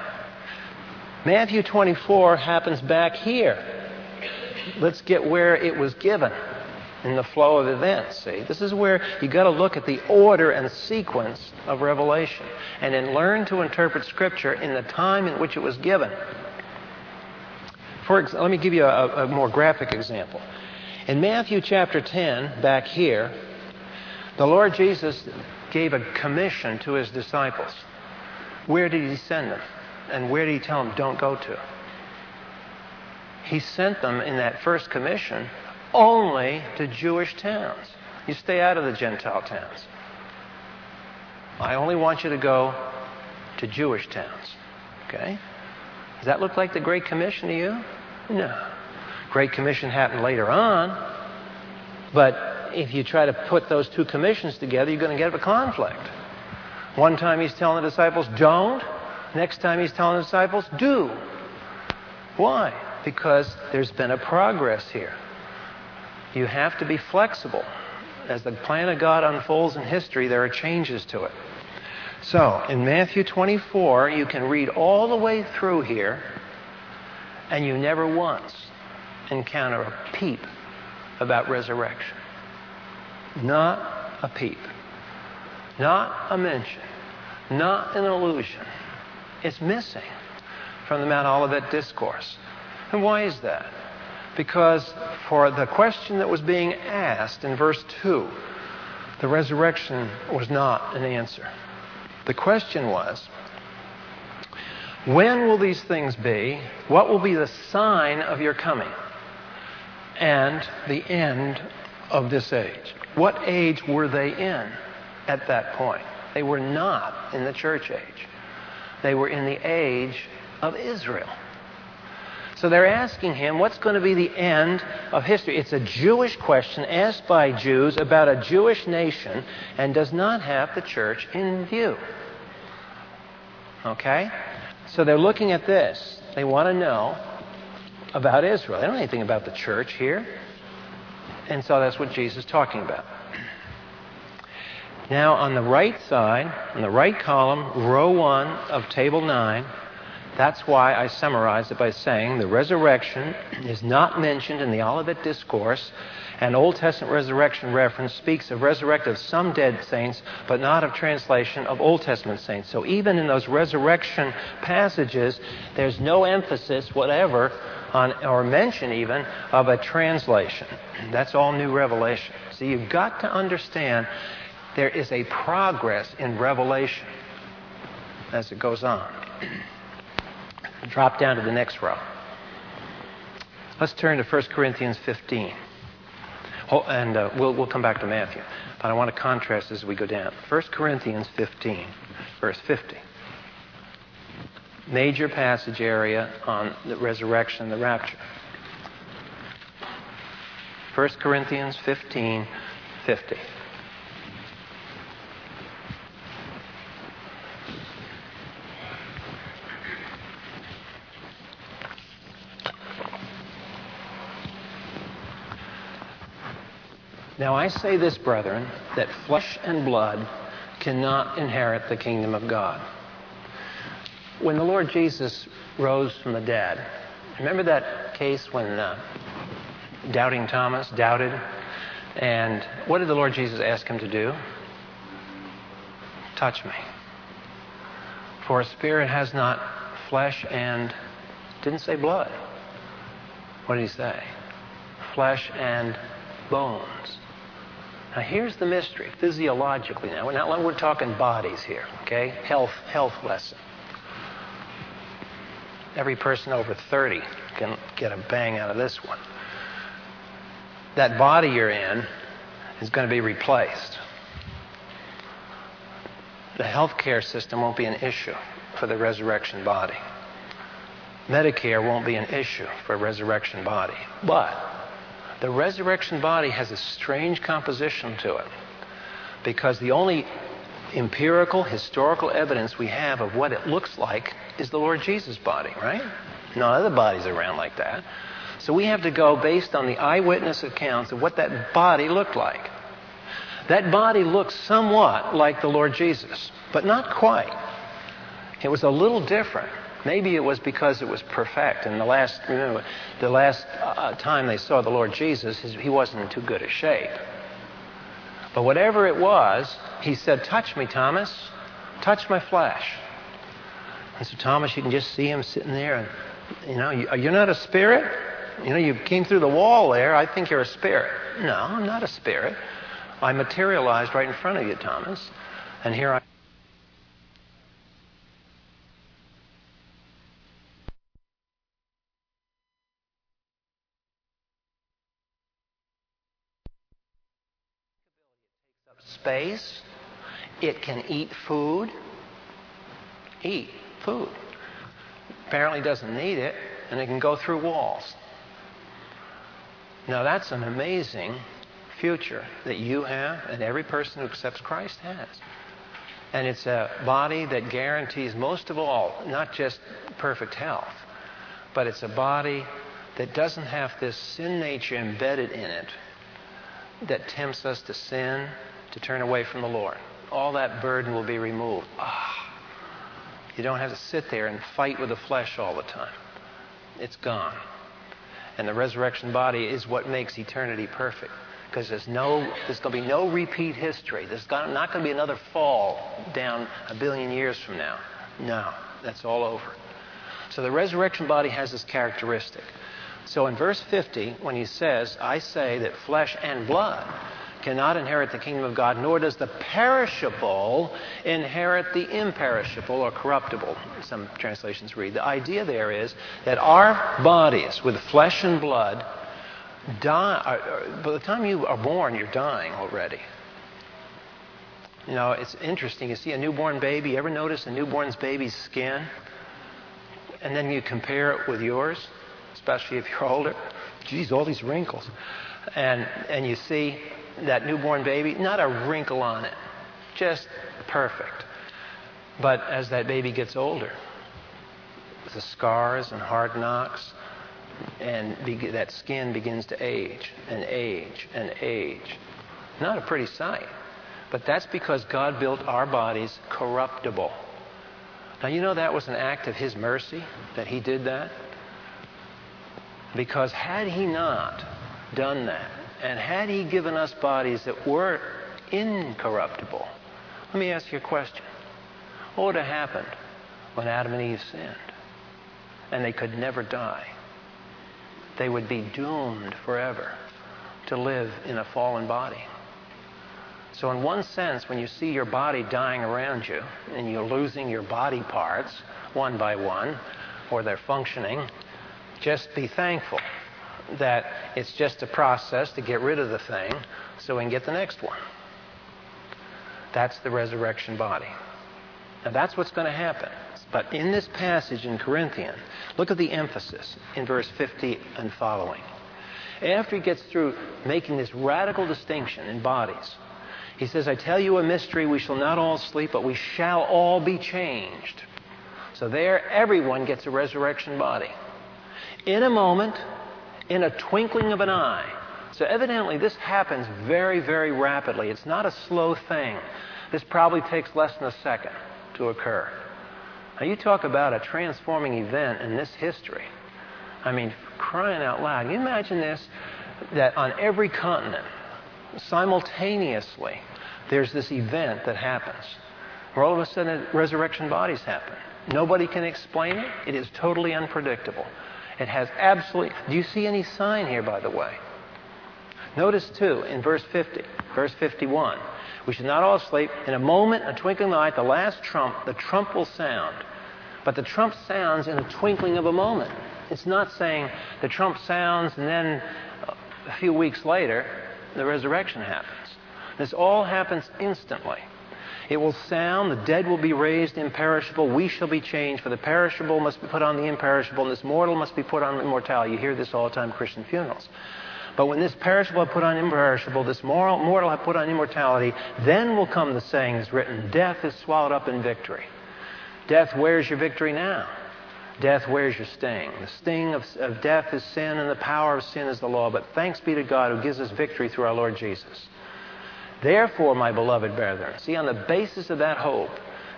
Matthew 24 happens back here. Let's get where it was given in the flow of events. See, this is where you got to look at the order and sequence of Revelation, and then learn to interpret Scripture in the time in which it was given. For let me give you a, a more graphic example. In Matthew chapter 10, back here, the Lord Jesus gave a commission to his disciples. Where did he send them? And where did he tell them don't go to? He sent them in that first commission only to Jewish towns. You stay out of the Gentile towns. I only want you to go to Jewish towns. Okay? Does that look like the Great Commission to you? No. Great Commission happened later on, but if you try to put those two commissions together, you're going to get a conflict. One time he's telling the disciples, don't. Next time he's telling the disciples, do. Why? Because there's been a progress here. You have to be flexible. As the plan of God unfolds in history, there are changes to it. So, in Matthew 24, you can read all the way through here, and you never once encounter a peep about resurrection. Not a peep. Not a mention. Not an allusion. It's missing from the Mount Olivet discourse. And why is that? Because for the question that was being asked in verse 2, the resurrection was not an answer. The question was, when will these things be? What will be the sign of your coming? And the end of this age. What age were they in at that point? They were not in the church age. They were in the age of Israel. So they're asking him, what's going to be the end of history? It's a Jewish question asked by Jews about a Jewish nation and does not have the church in view. Okay? So they're looking at this. They want to know about Israel. They don't know anything about the church here. And so that's what Jesus is talking about. Now, on the right side, on the right column, row one of table nine, that's why I summarized it by saying the resurrection is not mentioned in the Olivet Discourse. An Old Testament resurrection reference speaks of resurrection of some dead saints, but not of translation of Old Testament saints. So even in those resurrection passages, there's no emphasis whatever on, or mention even, of a translation. That's all new revelation. So you've got to understand there is a progress in revelation as it goes on. Drop down to the next row. Let's turn to 1 Corinthians 15. Oh, and uh, we'll, we'll come back to Matthew. But I want to contrast as we go down. 1 Corinthians 15, verse 50. Major passage area on the resurrection the rapture. 1 Corinthians 15, 50. Now I say this, brethren, that flesh and blood cannot inherit the kingdom of God. When the Lord Jesus rose from the dead, remember that case when uh, doubting Thomas doubted And what did the Lord Jesus ask him to do? Touch me. For a spirit has not flesh and didn't say blood. What did he say? Flesh and bones. Now here's the mystery, physiologically now. We're not we're talking bodies here, okay? Health health lesson. Every person over 30 can get a bang out of this one. That body you're in is going to be replaced. The healthcare system won't be an issue for the resurrection body. Medicare won't be an issue for a resurrection body. But the resurrection body has a strange composition to it because the only empirical, historical evidence we have of what it looks like is the Lord Jesus' body, right? No other bodies around like that. So we have to go based on the eyewitness accounts of what that body looked like. That body looked somewhat like the Lord Jesus, but not quite. It was a little different. Maybe it was because it was perfect. And the last, remember, the last uh, time they saw the Lord Jesus, he wasn't in too good a shape. But whatever it was, he said, Touch me, Thomas. Touch my flesh. And so, Thomas, you can just see him sitting there. And, you know, you, you're not a spirit? You know, you came through the wall there. I think you're a spirit. No, I'm not a spirit. I materialized right in front of you, Thomas. And here I space. It can eat food. Eat food. Apparently doesn't need it, and it can go through walls. Now that's an amazing future that you have and every person who accepts Christ has. And it's a body that guarantees, most of all, not just perfect health, but it's a body that doesn't have this sin nature embedded in it that tempts us to sin to turn away from the Lord. All that burden will be removed. Ah, you don't have to sit there and fight with the flesh all the time. It's gone. And the resurrection body is what makes eternity perfect. Because there's no, there's going to be no repeat history. There's not going to be another fall down a billion years from now. No, that's all over. So the resurrection body has this characteristic. So in verse 50, when he says, I say that flesh and blood cannot inherit the kingdom of God, nor does the perishable inherit the imperishable or corruptible. Some translations read. The idea there is that our bodies, with flesh and blood, die. By the time you are born, you're dying already. You know, it's interesting. You see a newborn baby. You ever notice a newborn baby's skin? And then you compare it with yours, especially if you're older. Geez, all these wrinkles. And, and you see that newborn baby, not a wrinkle on it, just perfect. But as that baby gets older, the scars and hard knocks, and be- that skin begins to age and age and age. Not a pretty sight. But that's because God built our bodies corruptible. Now, you know that was an act of His mercy that He did that? Because had He not done that, and had He given us bodies that were incorruptible, let me ask you a question. What would have happened when Adam and Eve sinned? And they could never die. They would be doomed forever to live in a fallen body. So, in one sense, when you see your body dying around you and you're losing your body parts one by one, or they're functioning, just be thankful that it's just a process to get rid of the thing so we can get the next one. That's the resurrection body. Now that's what's going to happen. But in this passage in Corinthian, look at the emphasis in verse 50 and following. After he gets through making this radical distinction in bodies, he says, I tell you a mystery, we shall not all sleep, but we shall all be changed. So there, everyone gets a resurrection body. In a moment, in a twinkling of an eye. So evidently, this happens very, very rapidly. It's not a slow thing. This probably takes less than a second to occur. Now, you talk about a transforming event in this history. I mean, crying out loud. You imagine this? That on every continent, simultaneously, there's this event that happens where all of a sudden resurrection bodies happen. Nobody can explain it. It is totally unpredictable. It has absolutely. Do you see any sign here, by the way? Notice, too, in verse 50, verse 51, we should not all sleep. In a moment, a twinkling eye, the last trump, the trump will sound. But the trump sounds in a twinkling of a moment. It's not saying the trump sounds and then a few weeks later, the resurrection happens. This all happens instantly. It will sound, the dead will be raised imperishable, we shall be changed, for the perishable must be put on the imperishable, and this mortal must be put on immortality. You hear this all the time Christian funerals. But when this perishable have put on imperishable, this moral, mortal have put on immortality, then will come the saying is written, Death is swallowed up in victory. Death, where's your victory now? Death, where's your sting? The sting of, of death is sin, and the power of sin is the law. But thanks be to God who gives us victory through our Lord Jesus. Therefore, my beloved brethren, see, on the basis of that hope,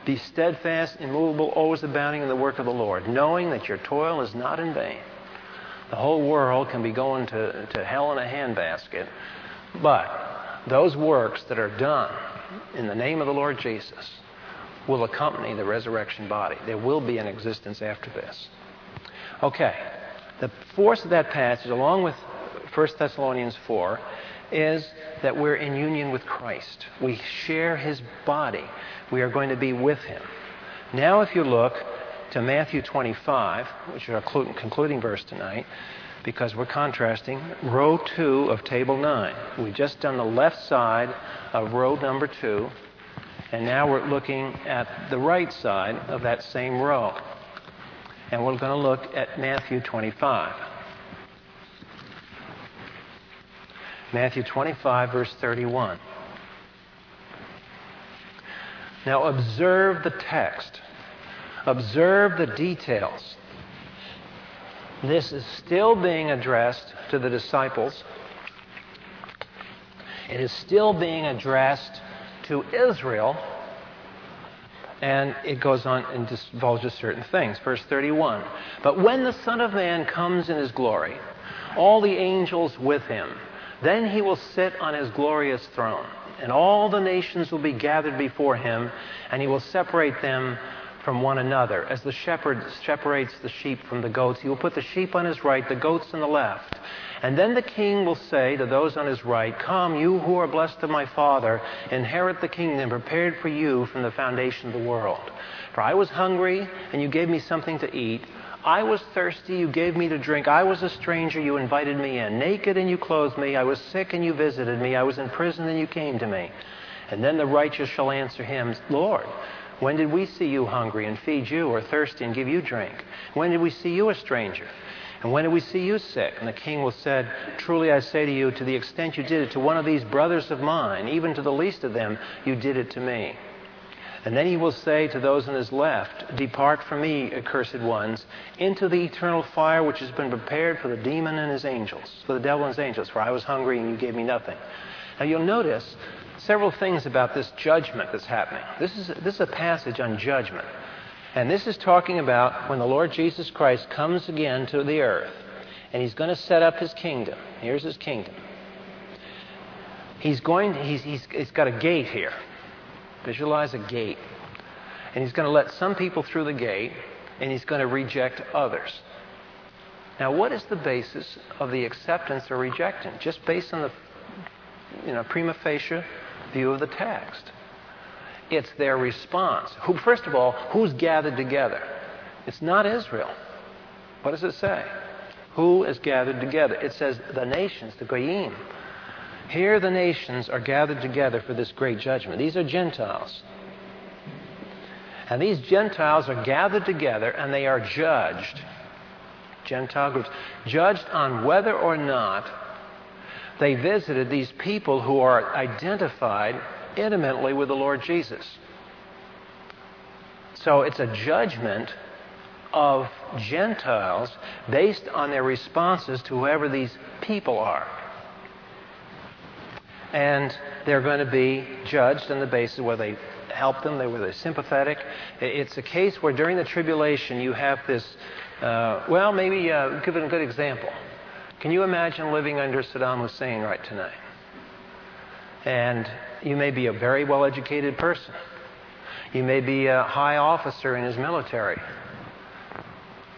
be steadfast, immovable, always abounding in the work of the Lord, knowing that your toil is not in vain. The whole world can be going to, to hell in a handbasket, but those works that are done in the name of the Lord Jesus will accompany the resurrection body. There will be an existence after this. Okay, the force of that passage, along with 1 Thessalonians 4, is that we're in union with Christ. We share his body. We are going to be with him. Now, if you look to Matthew 25, which is our concluding verse tonight, because we're contrasting row 2 of table 9. We've just done the left side of row number 2, and now we're looking at the right side of that same row. And we're going to look at Matthew 25. Matthew 25, verse 31. Now, observe the text, observe the details. This is still being addressed to the disciples. It is still being addressed to Israel. And it goes on and divulges certain things. Verse 31. But when the Son of Man comes in his glory, all the angels with him, then he will sit on his glorious throne, and all the nations will be gathered before him, and he will separate them from one another. As the shepherd separates the sheep from the goats, he will put the sheep on his right, the goats on the left. And then the king will say to those on his right, Come, you who are blessed of my Father, inherit the kingdom prepared for you from the foundation of the world. For I was hungry, and you gave me something to eat. I was thirsty, you gave me to drink. I was a stranger, you invited me in. Naked, and you clothed me. I was sick, and you visited me. I was in prison, and you came to me. And then the righteous shall answer him, Lord, when did we see you hungry and feed you, or thirsty and give you drink? When did we see you a stranger? And when did we see you sick? And the king will say, Truly I say to you, to the extent you did it to one of these brothers of mine, even to the least of them, you did it to me. And then he will say to those on his left, Depart from me, accursed ones, into the eternal fire which has been prepared for the demon and his angels, for the devil and his angels, for I was hungry and you gave me nothing. Now you'll notice several things about this judgment that's happening. This is, this is a passage on judgment. And this is talking about when the Lord Jesus Christ comes again to the earth and he's going to set up his kingdom. Here's his kingdom. He's going, he's, he's, he's got a gate here. Visualize a gate. And he's going to let some people through the gate, and he's going to reject others. Now, what is the basis of the acceptance or rejection? Just based on the you know, prima facie view of the text. It's their response. Who, first of all, who's gathered together? It's not Israel. What does it say? Who is gathered together? It says the nations, the Goyim. Here the nations are gathered together for this great judgment. These are Gentiles. And these Gentiles are gathered together and they are judged. Gentile groups. Judged on whether or not they visited these people who are identified intimately with the Lord Jesus. So it's a judgment of Gentiles based on their responses to whoever these people are and they're going to be judged on the basis of whether they helped them, whether they were they sympathetic. It's a case where during the tribulation you have this. Uh, well, maybe uh, give it a good example. Can you imagine living under Saddam Hussein right tonight? And you may be a very well educated person. You may be a high officer in his military.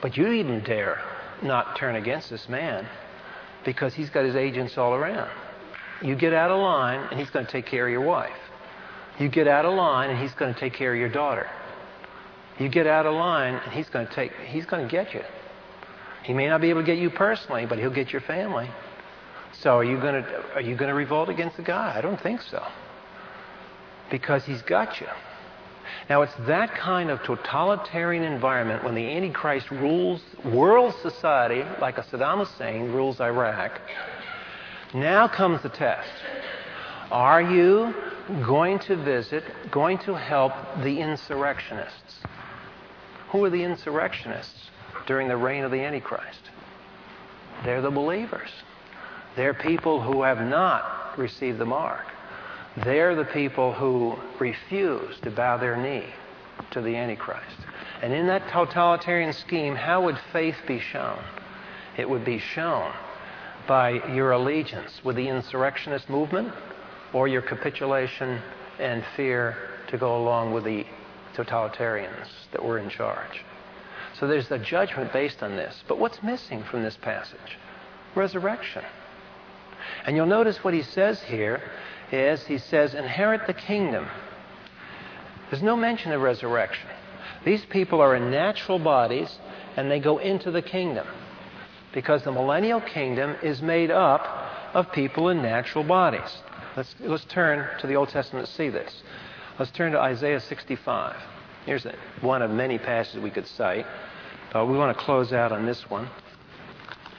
But you even dare not turn against this man because he's got his agents all around. You get out of line and he's going to take care of your wife. You get out of line and he's going to take care of your daughter. You get out of line and he's going to take he's going to get you. He may not be able to get you personally, but he'll get your family. So are you going to are you going to revolt against the guy? I don't think so. Because he's got you. Now it's that kind of totalitarian environment when the Antichrist rules world society like a Saddam Hussein rules Iraq. Now comes the test. Are you going to visit, going to help the insurrectionists? Who are the insurrectionists during the reign of the Antichrist? They're the believers. They're people who have not received the mark. They're the people who refuse to bow their knee to the Antichrist. And in that totalitarian scheme, how would faith be shown? It would be shown by your allegiance with the insurrectionist movement or your capitulation and fear to go along with the totalitarians that were in charge. So there's a judgment based on this. But what's missing from this passage? Resurrection. And you'll notice what he says here is he says, inherit the kingdom. There's no mention of resurrection. These people are in natural bodies and they go into the kingdom because the millennial kingdom is made up of people in natural bodies. Let's, let's turn to the Old Testament to see this. Let's turn to Isaiah 65. Here's one of many passages we could cite, but we want to close out on this one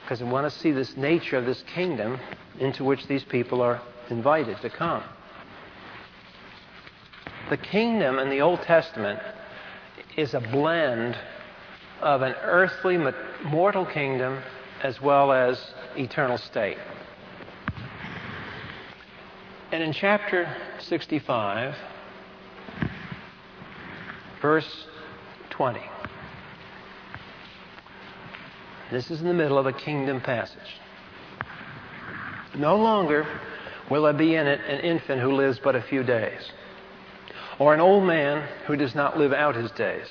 because we want to see this nature of this kingdom into which these people are invited to come. The kingdom in the Old Testament is a blend of an earthly, mortal kingdom as well as eternal state. And in chapter 65, verse 20, this is in the middle of a kingdom passage. No longer will there be in it an infant who lives but a few days, or an old man who does not live out his days.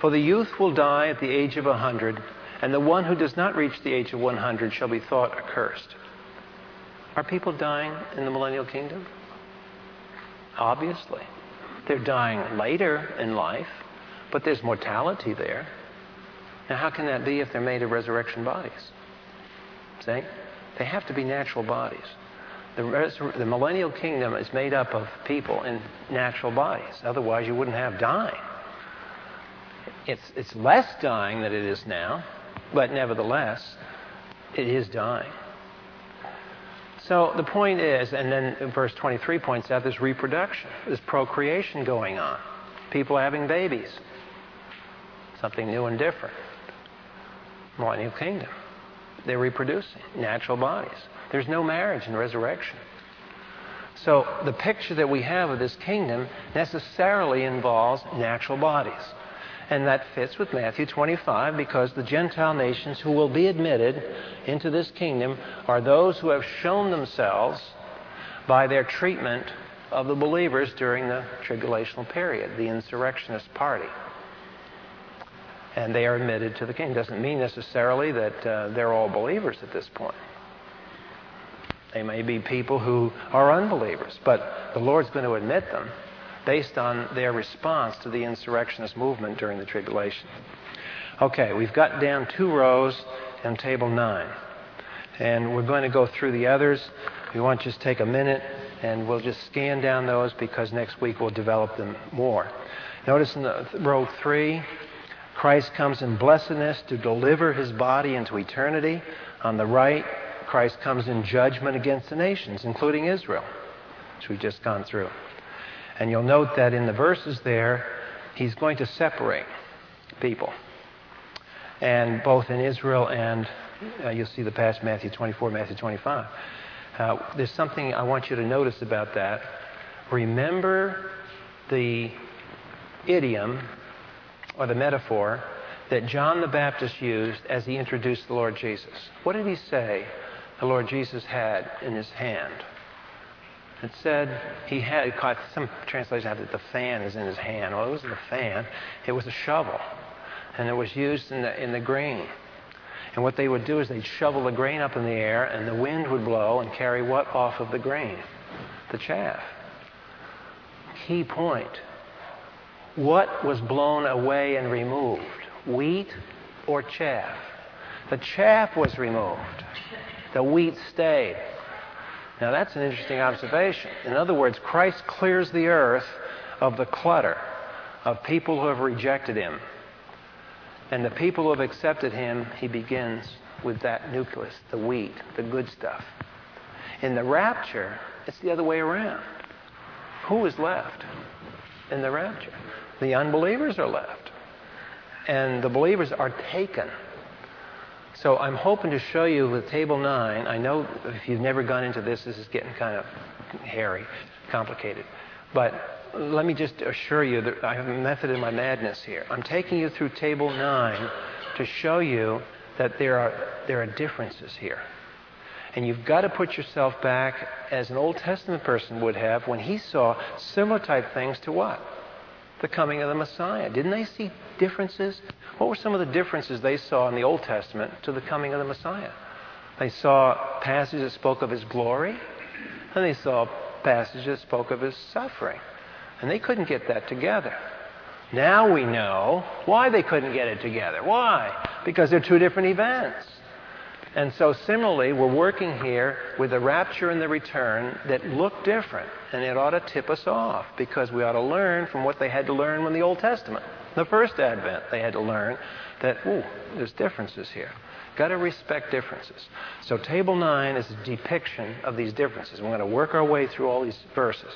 For the youth will die at the age of a hundred, and the one who does not reach the age of 100 shall be thought accursed. Are people dying in the millennial kingdom? Obviously. They're dying later in life, but there's mortality there. Now, how can that be if they're made of resurrection bodies? See? They have to be natural bodies. The, res- the millennial kingdom is made up of people in natural bodies. Otherwise, you wouldn't have dying. It's, it's less dying than it is now, but nevertheless, it is dying. So the point is, and then verse 23 points out there's reproduction, there's procreation going on, people having babies, something new and different. Millennial kingdom. They're reproducing, natural bodies. There's no marriage and resurrection. So the picture that we have of this kingdom necessarily involves natural bodies. And that fits with Matthew 25 because the Gentile nations who will be admitted into this kingdom are those who have shown themselves by their treatment of the believers during the tribulational period, the insurrectionist party. And they are admitted to the kingdom. Doesn't mean necessarily that uh, they're all believers at this point. They may be people who are unbelievers, but the Lord's going to admit them based on their response to the insurrectionist movement during the tribulation. Okay, we've got down two rows on table nine. And we're going to go through the others. We want to just take a minute and we'll just scan down those because next week we'll develop them more. Notice in the row three, Christ comes in blessedness to deliver his body into eternity. On the right, Christ comes in judgment against the nations, including Israel, which we've just gone through. And you'll note that in the verses there, he's going to separate people. And both in Israel and uh, you'll see the past Matthew 24, Matthew 25. Uh, there's something I want you to notice about that. Remember the idiom or the metaphor that John the Baptist used as he introduced the Lord Jesus. What did he say the Lord Jesus had in his hand? It said he had caught some translations have that the fan is in his hand. Well, it wasn't a fan; it was a shovel, and it was used in the in the grain. And what they would do is they'd shovel the grain up in the air, and the wind would blow and carry what off of the grain? The chaff. Key point. What was blown away and removed? Wheat or chaff? The chaff was removed. The wheat stayed. Now that's an interesting observation. In other words, Christ clears the earth of the clutter of people who have rejected him. And the people who have accepted him, he begins with that nucleus, the wheat, the good stuff. In the rapture, it's the other way around. Who is left in the rapture? The unbelievers are left. And the believers are taken. So I'm hoping to show you with table nine. I know if you've never gone into this, this is getting kind of hairy, complicated. But let me just assure you that I have a method in my madness here. I'm taking you through table nine to show you that there are, there are differences here. And you've got to put yourself back as an Old Testament person would have when he saw similar type things to what? The coming of the Messiah. Didn't they see differences? What were some of the differences they saw in the Old Testament to the coming of the Messiah? They saw passages that spoke of his glory, and they saw passages that spoke of his suffering. And they couldn't get that together. Now we know why they couldn't get it together. Why? Because they're two different events. And so, similarly, we're working here with the rapture and the return that look different. And it ought to tip us off because we ought to learn from what they had to learn in the Old Testament. The first advent, they had to learn that, ooh, there's differences here. Got to respect differences. So, table nine is a depiction of these differences. We're going to work our way through all these verses.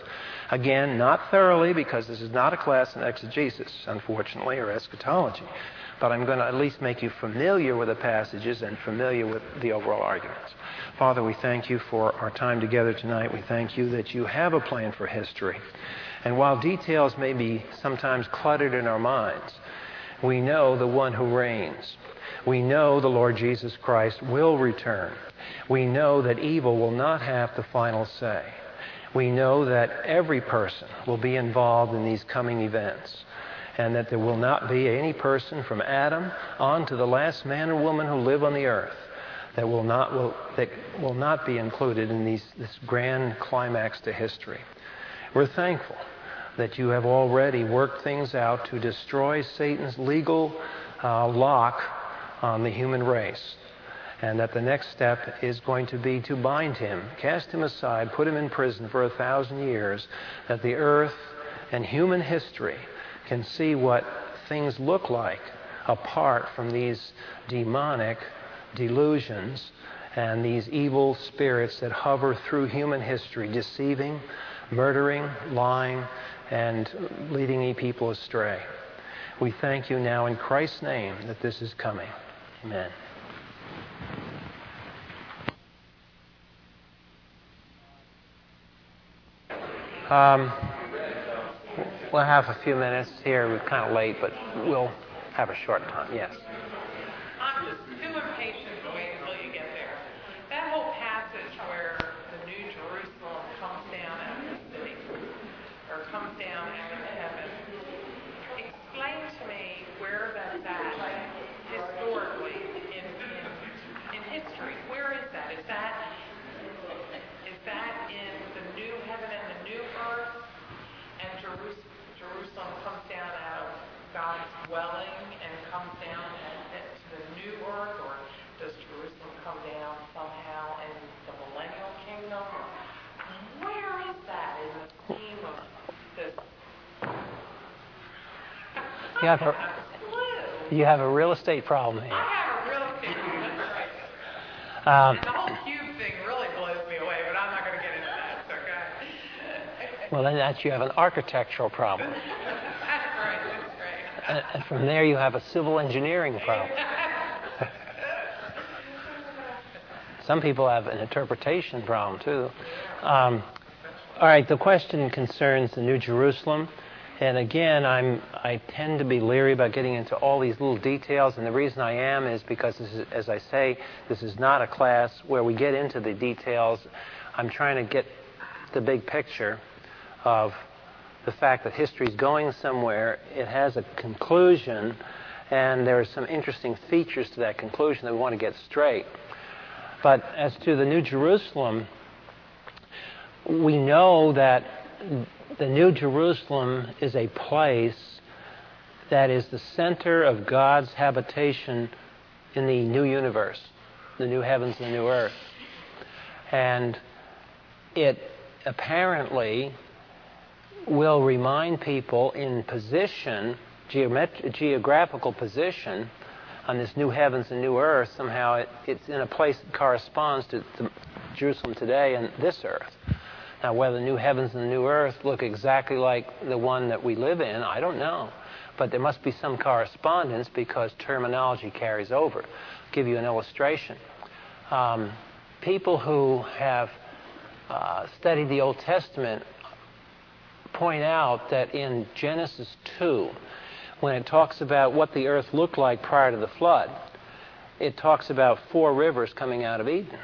Again, not thoroughly, because this is not a class in exegesis, unfortunately, or eschatology. But I'm going to at least make you familiar with the passages and familiar with the overall arguments. Father, we thank you for our time together tonight. We thank you that you have a plan for history. And while details may be sometimes cluttered in our minds, we know the one who reigns. We know the Lord Jesus Christ will return. We know that evil will not have the final say. We know that every person will be involved in these coming events and that there will not be any person from Adam on to the last man or woman who live on the earth that will not, will, that will not be included in these, this grand climax to history. We're thankful that you have already worked things out to destroy Satan's legal uh, lock on the human race. And that the next step is going to be to bind him, cast him aside, put him in prison for a thousand years, that the earth and human history can see what things look like apart from these demonic delusions and these evil spirits that hover through human history, deceiving, murdering, lying, and leading people astray. We thank you now in Christ's name that this is coming. Amen. Um, we'll have a few minutes here. We're kind of late, but we'll have a short time. Yes. I'm just too impatient to wait until you get there. That whole passage where the New Jerusalem comes down out of the city, or comes down out of heaven, explain to me where that's at historically in, in, in history. Where is that? Is that is that in the new heaven and the new earth? And Jerus- Jerusalem comes down out of God's dwelling and comes down to the new earth, or does Jerusalem come down somehow in the millennial kingdom? Where is that in the scheme of this? You have a- I don't have a. You have a real estate problem I here. have a real estate, that's right. Um, And the whole cube thing really blows me away, but I'm not going to get into that, okay? well, then that's you have an architectural problem. That's right, that's right. And, and from there, you have a civil engineering problem. Some people have an interpretation problem too. Um, all right, the question concerns the New Jerusalem. And again, I'm, I tend to be leery about getting into all these little details. And the reason I am is because, is, as I say, this is not a class where we get into the details. I'm trying to get the big picture of the fact that history is going somewhere. It has a conclusion, and there are some interesting features to that conclusion that we want to get straight. But as to the New Jerusalem, we know that the New Jerusalem is a place that is the center of God's habitation in the new universe, the new heavens and the new earth. And it apparently will remind people in position, geomet- geographical position, on this new heavens and new earth. Somehow it, it's in a place that corresponds to, to Jerusalem today and this earth. Now, whether the new heavens and the new earth look exactly like the one that we live in, I don't know. But there must be some correspondence because terminology carries over. I'll give you an illustration. Um, people who have uh, studied the Old Testament point out that in Genesis 2, when it talks about what the earth looked like prior to the flood, it talks about four rivers coming out of Eden.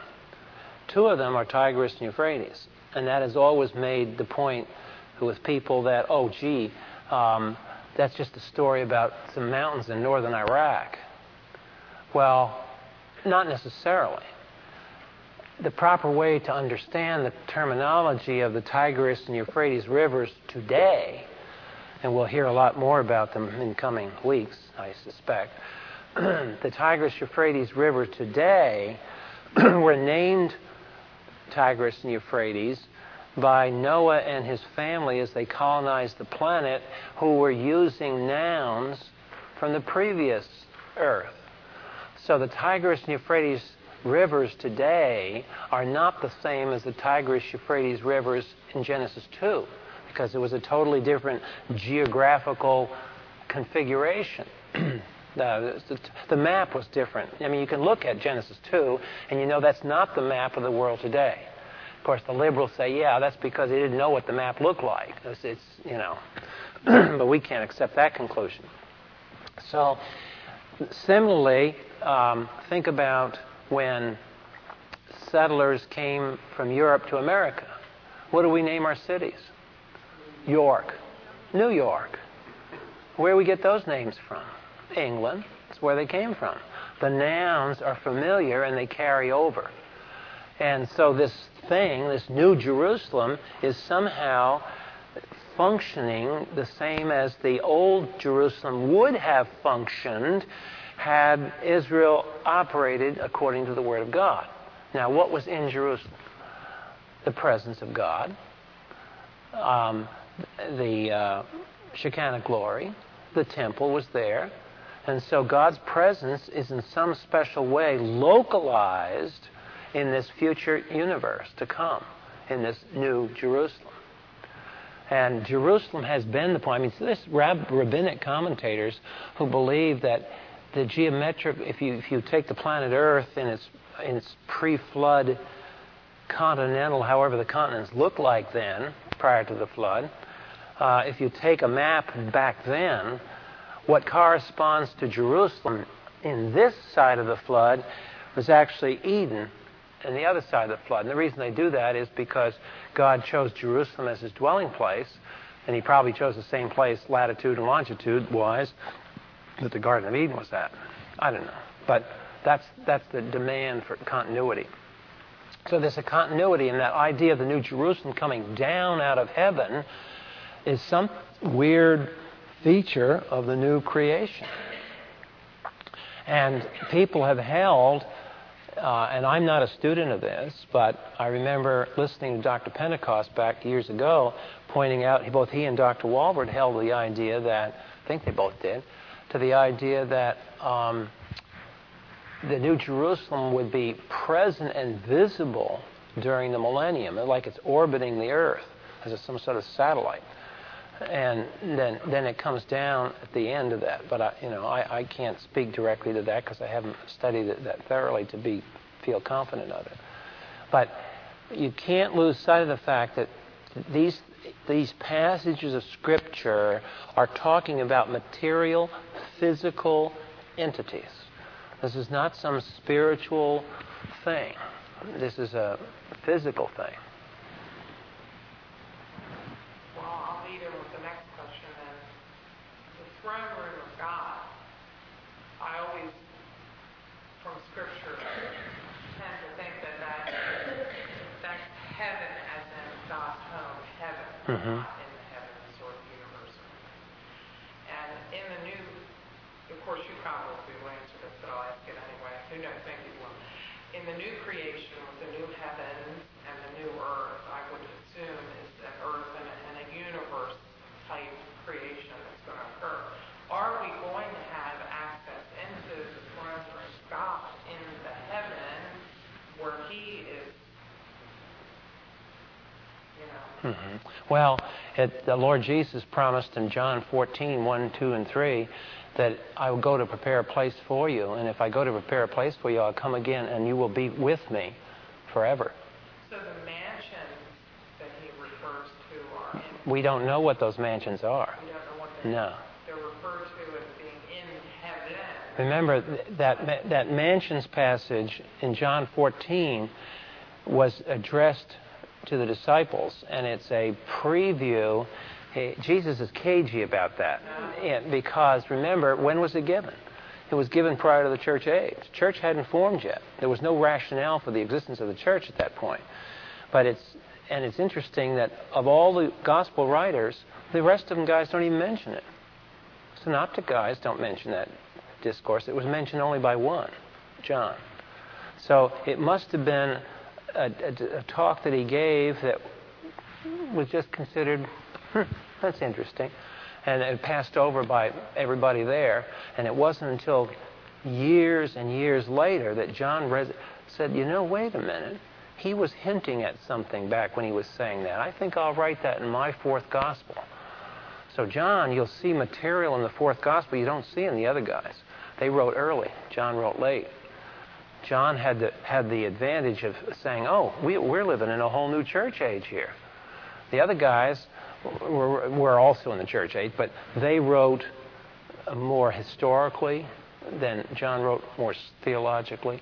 Two of them are Tigris and Euphrates. And that has always made the point with people that, oh, gee, um, that's just a story about some mountains in northern Iraq. Well, not necessarily. The proper way to understand the terminology of the Tigris and Euphrates rivers today, and we'll hear a lot more about them in coming weeks, I suspect. the Tigris Euphrates River today were named Tigris and Euphrates by Noah and his family as they colonized the planet, who were using nouns from the previous earth. So the Tigris and Euphrates rivers today are not the same as the Tigris Euphrates rivers in Genesis 2 because it was a totally different geographical configuration. the, the, the, map was different. I mean, you can look at Genesis 2 and you know that's not the map of the world today. Of course, the liberals say, yeah, that's because they didn't know what the map looked like. It's, it's you know, but we can't accept that conclusion. So, similarly, um, think about when settlers came from Europe to America. What do we name our cities? York, New York. Where do we get those names from? England. That's where they came from. The nouns are familiar and they carry over. And so this thing, this new Jerusalem, is somehow functioning the same as the old Jerusalem would have functioned had Israel operated according to the Word of God. Now, what was in Jerusalem? The presence of God, um, the uh, Shekinah glory, the temple was there. And so God's presence is in some special way localized in this future universe to come, in this new Jerusalem. And Jerusalem has been the point. I mean, there's rab- rabbinic commentators who believe that the geometric, if you, if you take the planet Earth in its, in its pre flood continental, however the continents looked like then, prior to the flood, uh, if you take a map back then, what corresponds to Jerusalem in this side of the flood was actually Eden and the other side of the flood. And the reason they do that is because God chose Jerusalem as his dwelling place, and he probably chose the same place latitude and longitude wise that the Garden of Eden was that. I don't know. But that's, that's the demand for continuity. So there's a continuity in that idea of the New Jerusalem coming down out of heaven is some weird feature of the new creation. And people have held uh, and I'm not a student of this, but I remember listening to Dr. Pentecost back years ago, pointing out both he and Dr. Walvoord held the idea that, I think they both did, to the idea that um, the New Jerusalem would be present and visible during the millennium, like it's orbiting the Earth as some sort of satellite and then then it comes down at the end of that. But I, you know, I, I can't speak directly to that because I haven't studied it that thoroughly to be feel confident of it. But you can't lose sight of the fact that these these passages of scripture are talking about material, physical entities. This is not some spiritual thing. This is a physical thing. throne room of God, I always, from Scripture, tend to think that, that that's heaven as in God's home, Mhm. not in the heavens or the universe. And in the new, of course, you probably will answer this, but I'll ask it anyway. Who knows? Maybe you will. In the new creation with the new heavens and the new earth, I would assume is an earth and a, and a universe type creation that's going to occur. Are we going to have access into the throne room of God in the heavens where He is, Mhm. Well, it, the Lord Jesus promised in John 14, 1, 2, and 3, that I will go to prepare a place for you. And if I go to prepare a place for you, I'll come again and you will be with me forever. So the mansions that He refers to are in. We don't know what those mansions are. We don't know what they No. They're referred to as being in heaven. Remember that that mansions passage in John 14 was addressed to the disciples, and it's a preview. Eh, Jesus is cagey about that Yeah, because remember when was it given? It was given prior to the church age. Church hadn't formed yet. There was no rationale for the existence of the church at that point. But it's and it's interesting that of all the gospel writers, the rest of them guys don't even mention it. Synoptic guys don't mention that discourse. It was mentioned only by one, John. So it must have been a, a- a talk that he gave that was just considered, hmm, that's interesting. And it passed over by everybody there. And it wasn't until years and years later that John said, you know, wait a minute. He was hinting at something back when he was saying that. I think I'll write that in my fourth gospel. So, John, you'll see material in the fourth gospel you don't see in the other guys. They wrote early, John wrote late. John had the, had the advantage of saying, oh, we, we're living in a whole new church age here. The other guys were, were also in the church age, but they wrote more historically than John wrote more theologically.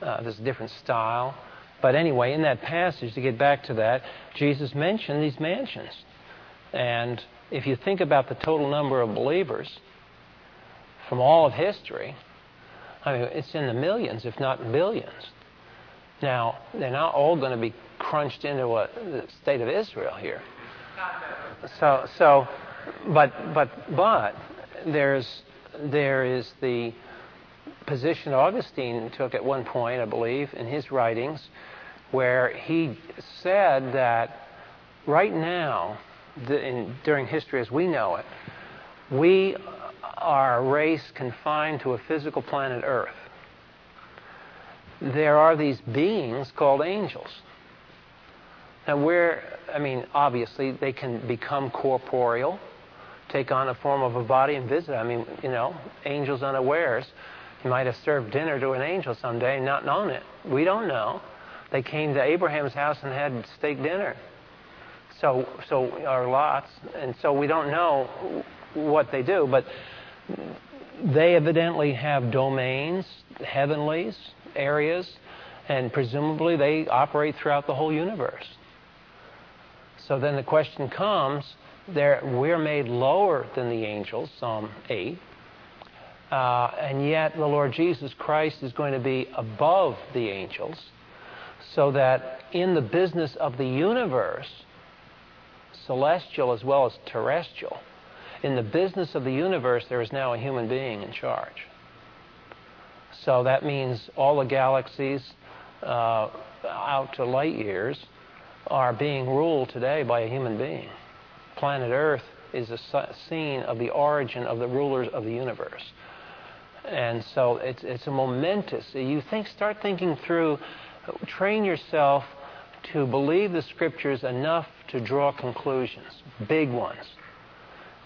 Uh, there's a different style. But anyway, in that passage, to get back to that, Jesus mentioned these mansions. And if you think about the total number of believers from all of history, I mean, it's in the millions, if not billions. Now, they're not all going to be crunched into a, the state of Israel here. So, so, but, but, but, there's, there is the position Augustine took at one point, I believe, in his writings, where he said that right now, the, in, during history as we know it, we are a race confined to a physical planet Earth. There are these beings called angels. Now, we're, I mean, obviously, they can become corporeal, take on a form of a body and visit. I mean, you know, angels unawares. You might have served dinner to an angel someday and not known it. We don't know. They came to Abraham's house and had steak dinner. So, so or Lot's, and so we don't know what they do, but they evidently have domains, heavenlies, areas, and presumably they operate throughout the whole universe. So then the question comes: we're made lower than the angels, Psalm 8, uh, and yet the Lord Jesus Christ is going to be above the angels, so that in the business of the universe, celestial as well as terrestrial, in the business of the universe, there is now a human being in charge. So that means all the galaxies uh, out to light years are being ruled today by a human being. Planet Earth is a scene of the origin of the rulers of the universe. And so it's, it's a momentous. You think, start thinking through, train yourself to believe the scriptures enough to draw conclusions, big ones,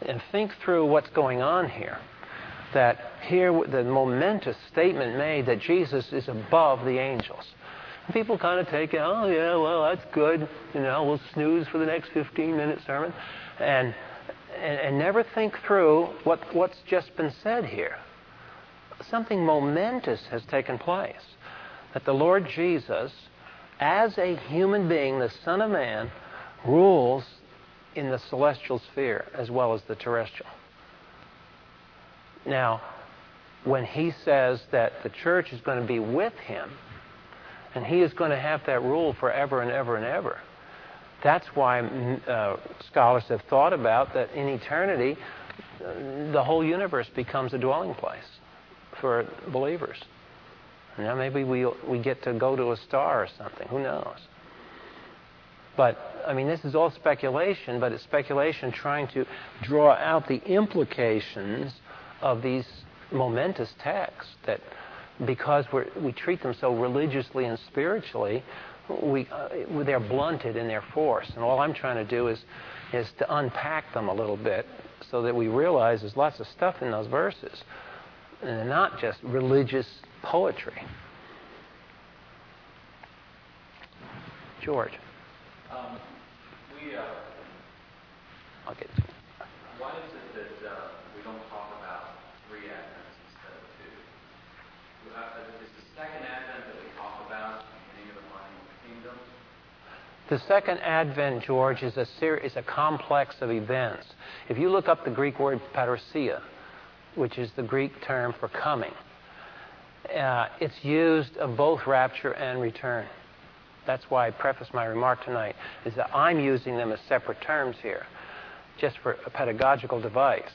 and think through what's going on here. That here, the momentous statement made that Jesus is above the angels. People kind of take it, oh, yeah, well, that's good. You know, we'll snooze for the next 15 minute sermon. And, and, and never think through what, what's just been said here. Something momentous has taken place. That the Lord Jesus, as a human being, the Son of Man, rules in the celestial sphere as well as the terrestrial. Now, when he says that the church is going to be with him, and he is going to have that rule forever and ever and ever, that's why mm, uh, scholars have thought about that in eternity, the whole universe becomes a dwelling place for believers. Now maybe we we get to go to a star or something. Who knows? But I mean, this is all speculation, but it's speculation trying to draw out the implications of these momentous texts that because we treat them so religiously and spiritually, we, uh, they're blunted in their force. And all I'm trying to do is, is to unpack them a little bit so that we realize there's lots of stuff in those verses. And they're not just religious poetry. George. Um, we, uh, I'll get to Why is it that uh, we don't talk about three Advents instead of two? Uh, is the second Advent that we talk about the beginning of the millennial kingdom? The second Advent, George, is a, ser- is a complex of events. If you look up the Greek word parousia, which is the Greek term for coming, uh, it's used of both rapture and return. That's why I preface my remark tonight, is that I'm using them as separate terms here, just for a pedagogical device.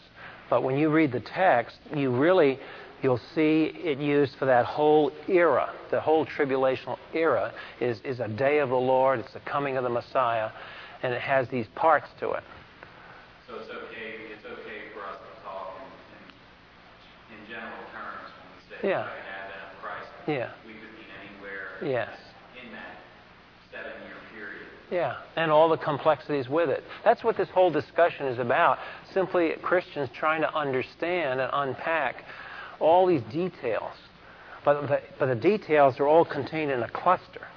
But when you read the text, you really, you'll see it used for that whole era. The whole tribulational era is, is a day of the Lord, it's the coming of the Messiah, and it has these parts to it. So it's okay, it's okay for us to talk in, in, in general terms when we say yeah. Advent of Christ. Yeah. We could mean anywhere. Yes. Yeah, and all the complexities with it. That's what this whole discussion is about. Simply Christians trying to understand and unpack all these details. But the, but the details are all contained in a cluster.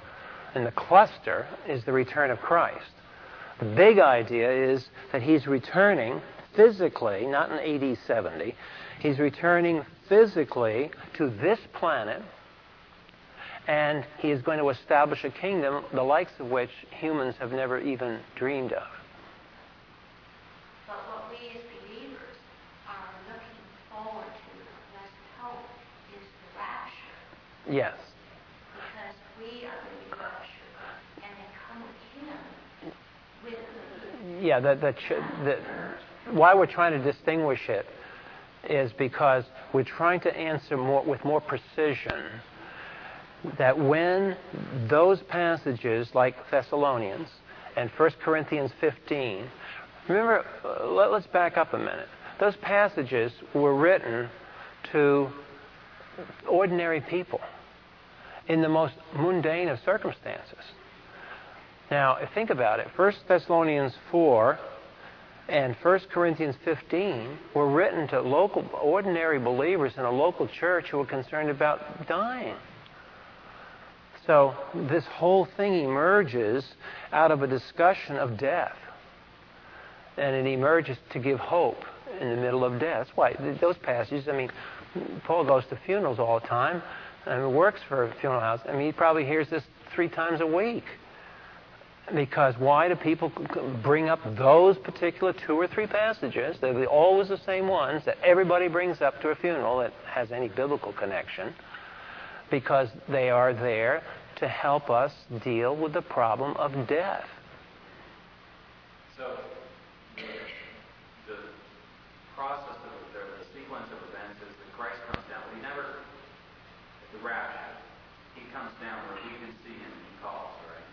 And the cluster is the return of Christ. The big idea is that he's returning physically, not in AD 70, he's returning physically to this planet and he is going to establish a kingdom the likes of which humans have never even dreamed of. But what we as believers are looking forward to, as hope, is the rapture. Yes. Because we are going to be raptured and then come with him. With yeah, the, the, the, why we're trying to distinguish it is because we're trying to answer more with more precision that when those passages like Thessalonians and 1 Corinthians 15, remember, uh, let, us back up a minute. Those passages were written to ordinary people in the most mundane of circumstances. Now, think about it. 1 Thessalonians 4 and 1 Corinthians 15 were written to local, ordinary believers in a local church who were concerned about dying. So this whole thing emerges out of a discussion of death. And it emerges to give hope in the middle of death. That's why those passages, I mean, Paul goes to funerals all the time and works for a funeral house. I mean, he probably hears this three times a week. Because why do people bring up those particular two or three passages? They're always the same ones that everybody brings up to a funeral that has any biblical connection because they are there to help us deal with the problem of death. So, the, the process of the, the sequence of events is that Christ comes down, but he never, the rapture, he comes down where we can see him and he calls, right?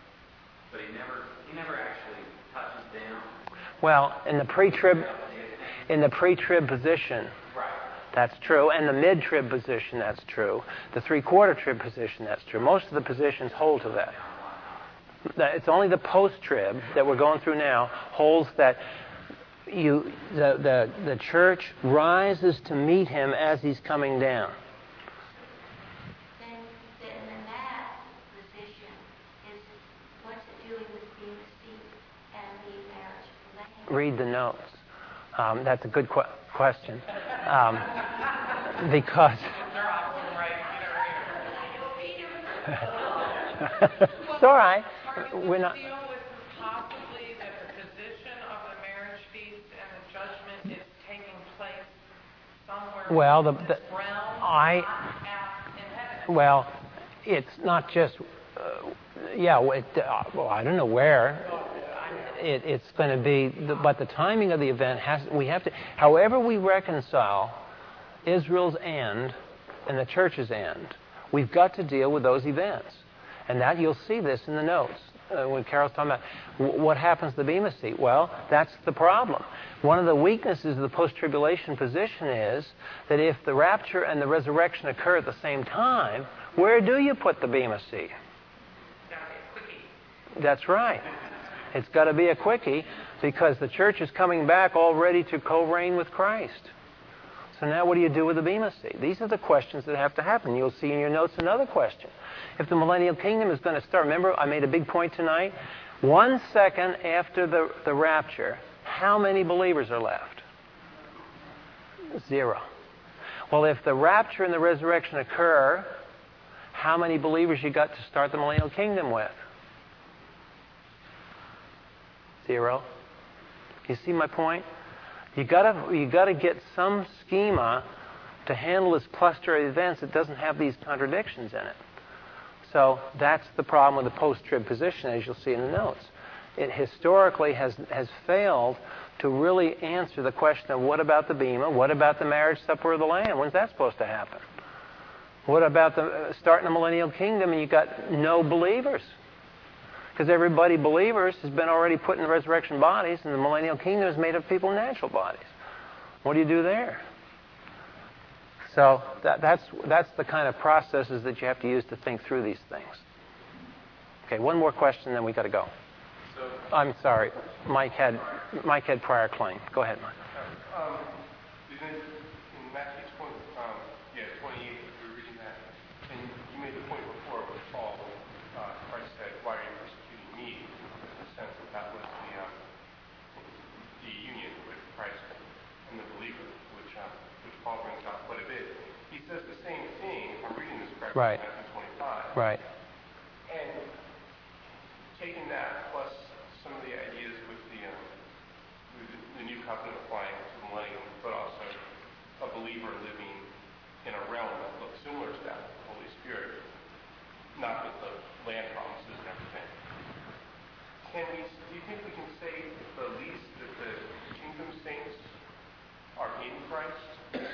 But he never, he never actually touches down. Well, in the pre-trib, in the pre-trib position, that's true. And the mid trib position, that's true. The three quarter trib position, that's true. Most of the positions hold to that. It's only the post trib that we're going through now holds that you, the, the, the church rises to meet him as he's coming down. Then, then that position is what's it doing with Bema and the marriage Read the notes. Um, that's a good question question. Um, because. it's all right. We're not. Well, the, the I well, it's not just uh, yeah. It, uh, well, I don't know where. It, it's going to be, the, but the timing of the event has. We have to. However, we reconcile Israel's end and the church's end, we've got to deal with those events, and that you'll see this in the notes uh, when Carol's talking about w- what happens to the Bema seat. Well, that's the problem. One of the weaknesses of the post-tribulation position is that if the rapture and the resurrection occur at the same time, where do you put the Bema seat? Gotta be a quickie. That's right. It's got to be a quickie because the church is coming back all ready to co-reign with Christ. So now what do you do with the Bema seat? These are the questions that have to happen. You'll see in your notes another question. If the millennial kingdom is going to start, remember I made a big point tonight? One second after the, the rapture, how many believers are left? Zero. Well, if the rapture and the resurrection occur, how many believers you got to start the millennial kingdom with? Zero. You see my point? You gotta you gotta get some schema to handle this cluster of events that doesn't have these contradictions in it. So that's the problem with the post-trib position, as you'll see in the notes. It historically has has failed to really answer the question of what about the bema, what about the marriage supper of the Lamb? When's that supposed to happen? What about the uh, starting the millennial kingdom and you got no believers? Because everybody believers has been already put in resurrection bodies, and the millennial kingdom is made of people in natural bodies. What do you do there? So that, that's that's the kind of processes that you have to use to think through these things. Okay, one more question, then we got to go. So, I'm sorry, Mike had Mike had prior claim. Go ahead, Mike. Um, isn't it in Matthew 20, um, yeah, 28, we were reading that, and you made the point before with Paul, uh, Christ said, why are you persecuting me? In the sense that that was the, um, the union with Christ and the believer, which, uh, which Paul brings out quite a bit. He says the same thing, if I'm reading this correctly, Right. in 25. Right. And taking that plus some of the ideas with the, um, with the, new covenant applying to the millennium, but also a believer living in a realm that looks similar to that, the Holy Spirit, not with the land promises and everything. Can we, do you think we can say at least that the kingdom saints are in Christ? Yeah,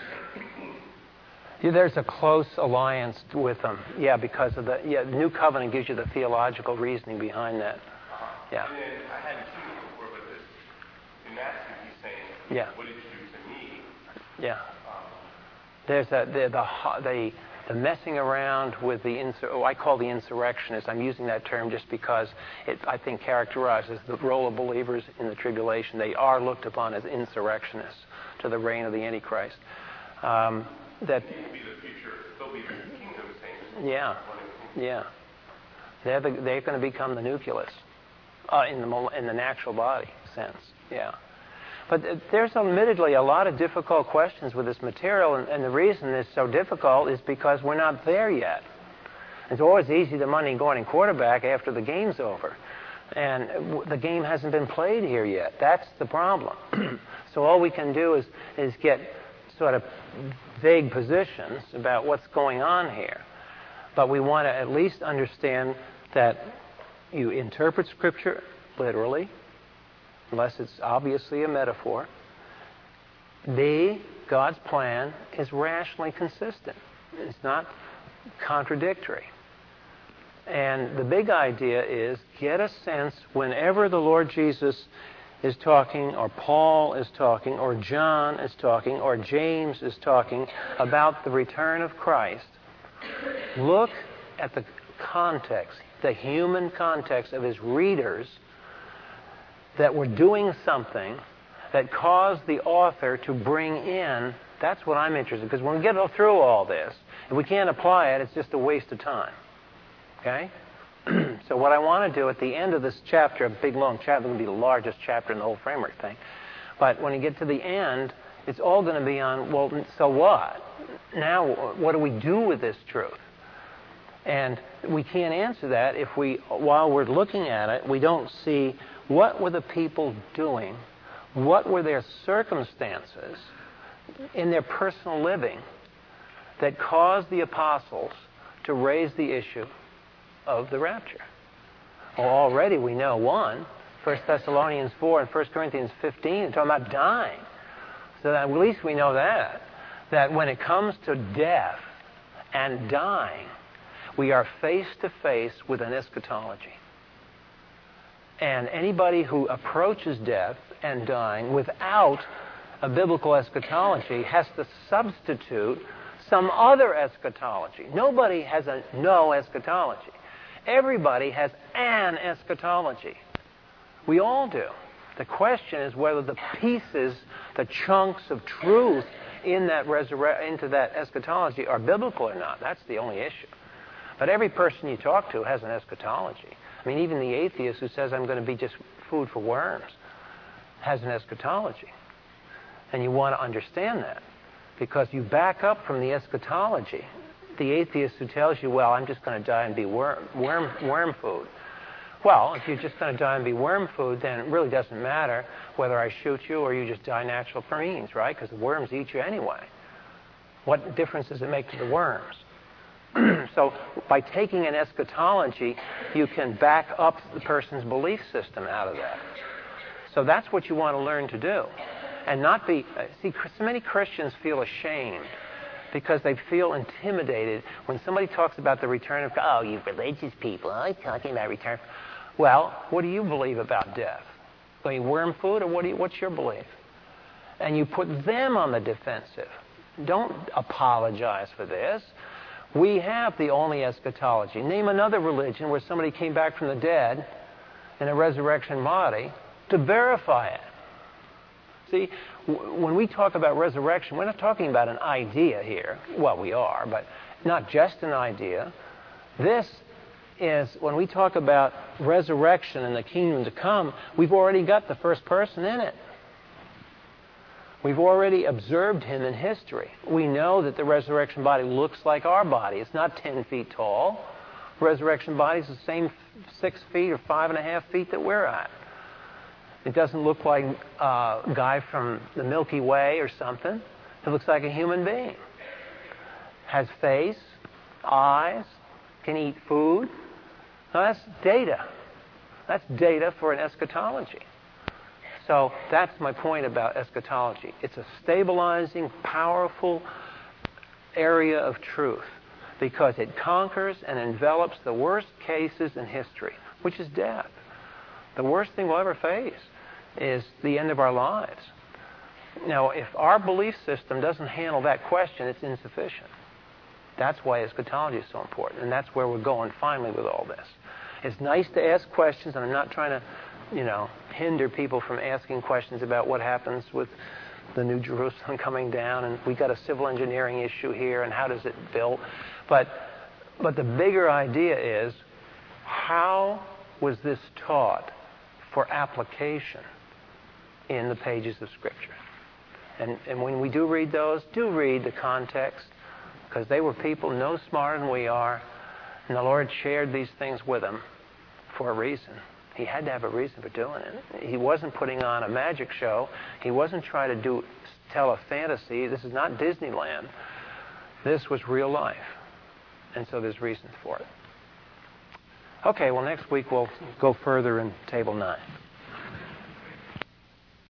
there's a close alliance with them. Yeah, because of the yeah, the new covenant gives you the theological reasoning behind that. Yeah. And then I hadn't seen it before, but this, in Matthew, he's saying, Yeah. what did you do to me? Yeah. Um, There's a, the, the, the, the messing around with the, insur- oh, I call the insurrectionists. I'm using that term just because it, I think, characterizes the role of believers in the tribulation. They are looked upon as insurrectionists to the reign of the Antichrist. Um, that, will be the future, they'll be the yeah, yeah. They're, the, they're going to become the nucleus uh, in, the, in the natural body sense. Yeah. But there's admittedly a lot of difficult questions with this material, and, and the reason it's so difficult is because we're not there yet. It's always easy to money going in quarterback after the game's over. And uh, the game hasn't been played here yet. That's the problem. so all we can do is, is get sort of vague positions about what's going on here. But we want to at least understand that you interpret Scripture literally, unless it's obviously a metaphor. B, God's plan is rationally consistent. It's not contradictory. And the big idea is get a sense whenever the Lord Jesus is talking, or Paul is talking, or John is talking, or James is talking about the return of Christ, look at the context, the human context of his readers that were doing something that caused the author to bring in. That's what I'm interested in, because when we get through all this, if we can't apply it, it's just a waste of time. Okay? so what I want to do at the end of this chapter, a big long chapter, going to be the largest chapter in the whole framework thing. But when you get to the end, it's all going to be on, well, so what? Now, what do we do with this truth? And we can't answer that if we, while we're looking at it, we don't see what were the people doing, what were their circumstances in their personal living that caused the apostles to raise the issue of the rapture? Well, already we know one. 1 Thessalonians 4 and 1 Corinthians 15 are talking about dying. So at least we know that. That when it comes to death and dying, we are face to face with an eschatology. And anybody who approaches death and dying without a biblical eschatology has to substitute some other eschatology. Nobody has a no eschatology. Everybody has an eschatology. We all do. The question is whether the pieces, the chunks of truth in that resurre- into that eschatology are biblical or not. That's the only issue. But every person you talk to has an eschatology. I mean, even the atheist who says, I'm going to be just food for worms, has an eschatology. And you want to understand that because you back up from the eschatology. The atheist who tells you, well, I'm just going to die and be worm, worm, worm food. Well, if you're just going to die and be worm food, then it really doesn't matter whether I shoot you or you just die natural means, right? Because the worms eat you anyway. What difference does it make to the worms? so by taking an eschatology, you can back up the person's belief system out of that. So that's what you want to learn to do. And not be, see, so many Christians feel ashamed because they feel intimidated when somebody talks about the return of God. Oh, you religious people, oh, I'm talking about return. Well, what do you believe about death? Are you worm food, or what you, what's your belief? And you put them on the defensive. Don't apologize for this. We have the only eschatology. Name another religion where somebody came back from the dead in a resurrection body to verify it. See, when we talk about resurrection, we're not talking about an idea here. Well, we are, but not just an idea. This is when we talk about resurrection and the kingdom to come, we've already got the first person in it. We've already observed him in history. We know that the resurrection body looks like our body. It's not 10 feet tall. Resurrection body is the same six feet or five and a half feet that we're at. It doesn't look like a guy from the Milky Way or something. It looks like a human being. Has face, eyes, can eat food. Now that's data. That's data for an eschatology. So that's my point about eschatology. It's a stabilizing, powerful area of truth because it conquers and envelops the worst cases in history, which is death. The worst thing we'll ever face is the end of our lives. Now, if our belief system doesn't handle that question, it's insufficient. That's why eschatology is so important, and that's where we're going finally with all this. It's nice to ask questions, and I'm not trying to you know, hinder people from asking questions about what happens with the New Jerusalem coming down, and we've got a civil engineering issue here, and how does it build? But, but the bigger idea is how was this taught for application in the pages of Scripture? And, and when we do read those, do read the context, because they were people no smarter than we are, and the Lord shared these things with them for a reason. He had to have a reason for doing it. He wasn't putting on a magic show. He wasn't trying to do tell a fantasy. This is not Disneyland. This was real life. And so there's reasons for it. Okay, well, next week we'll go further in Table 9.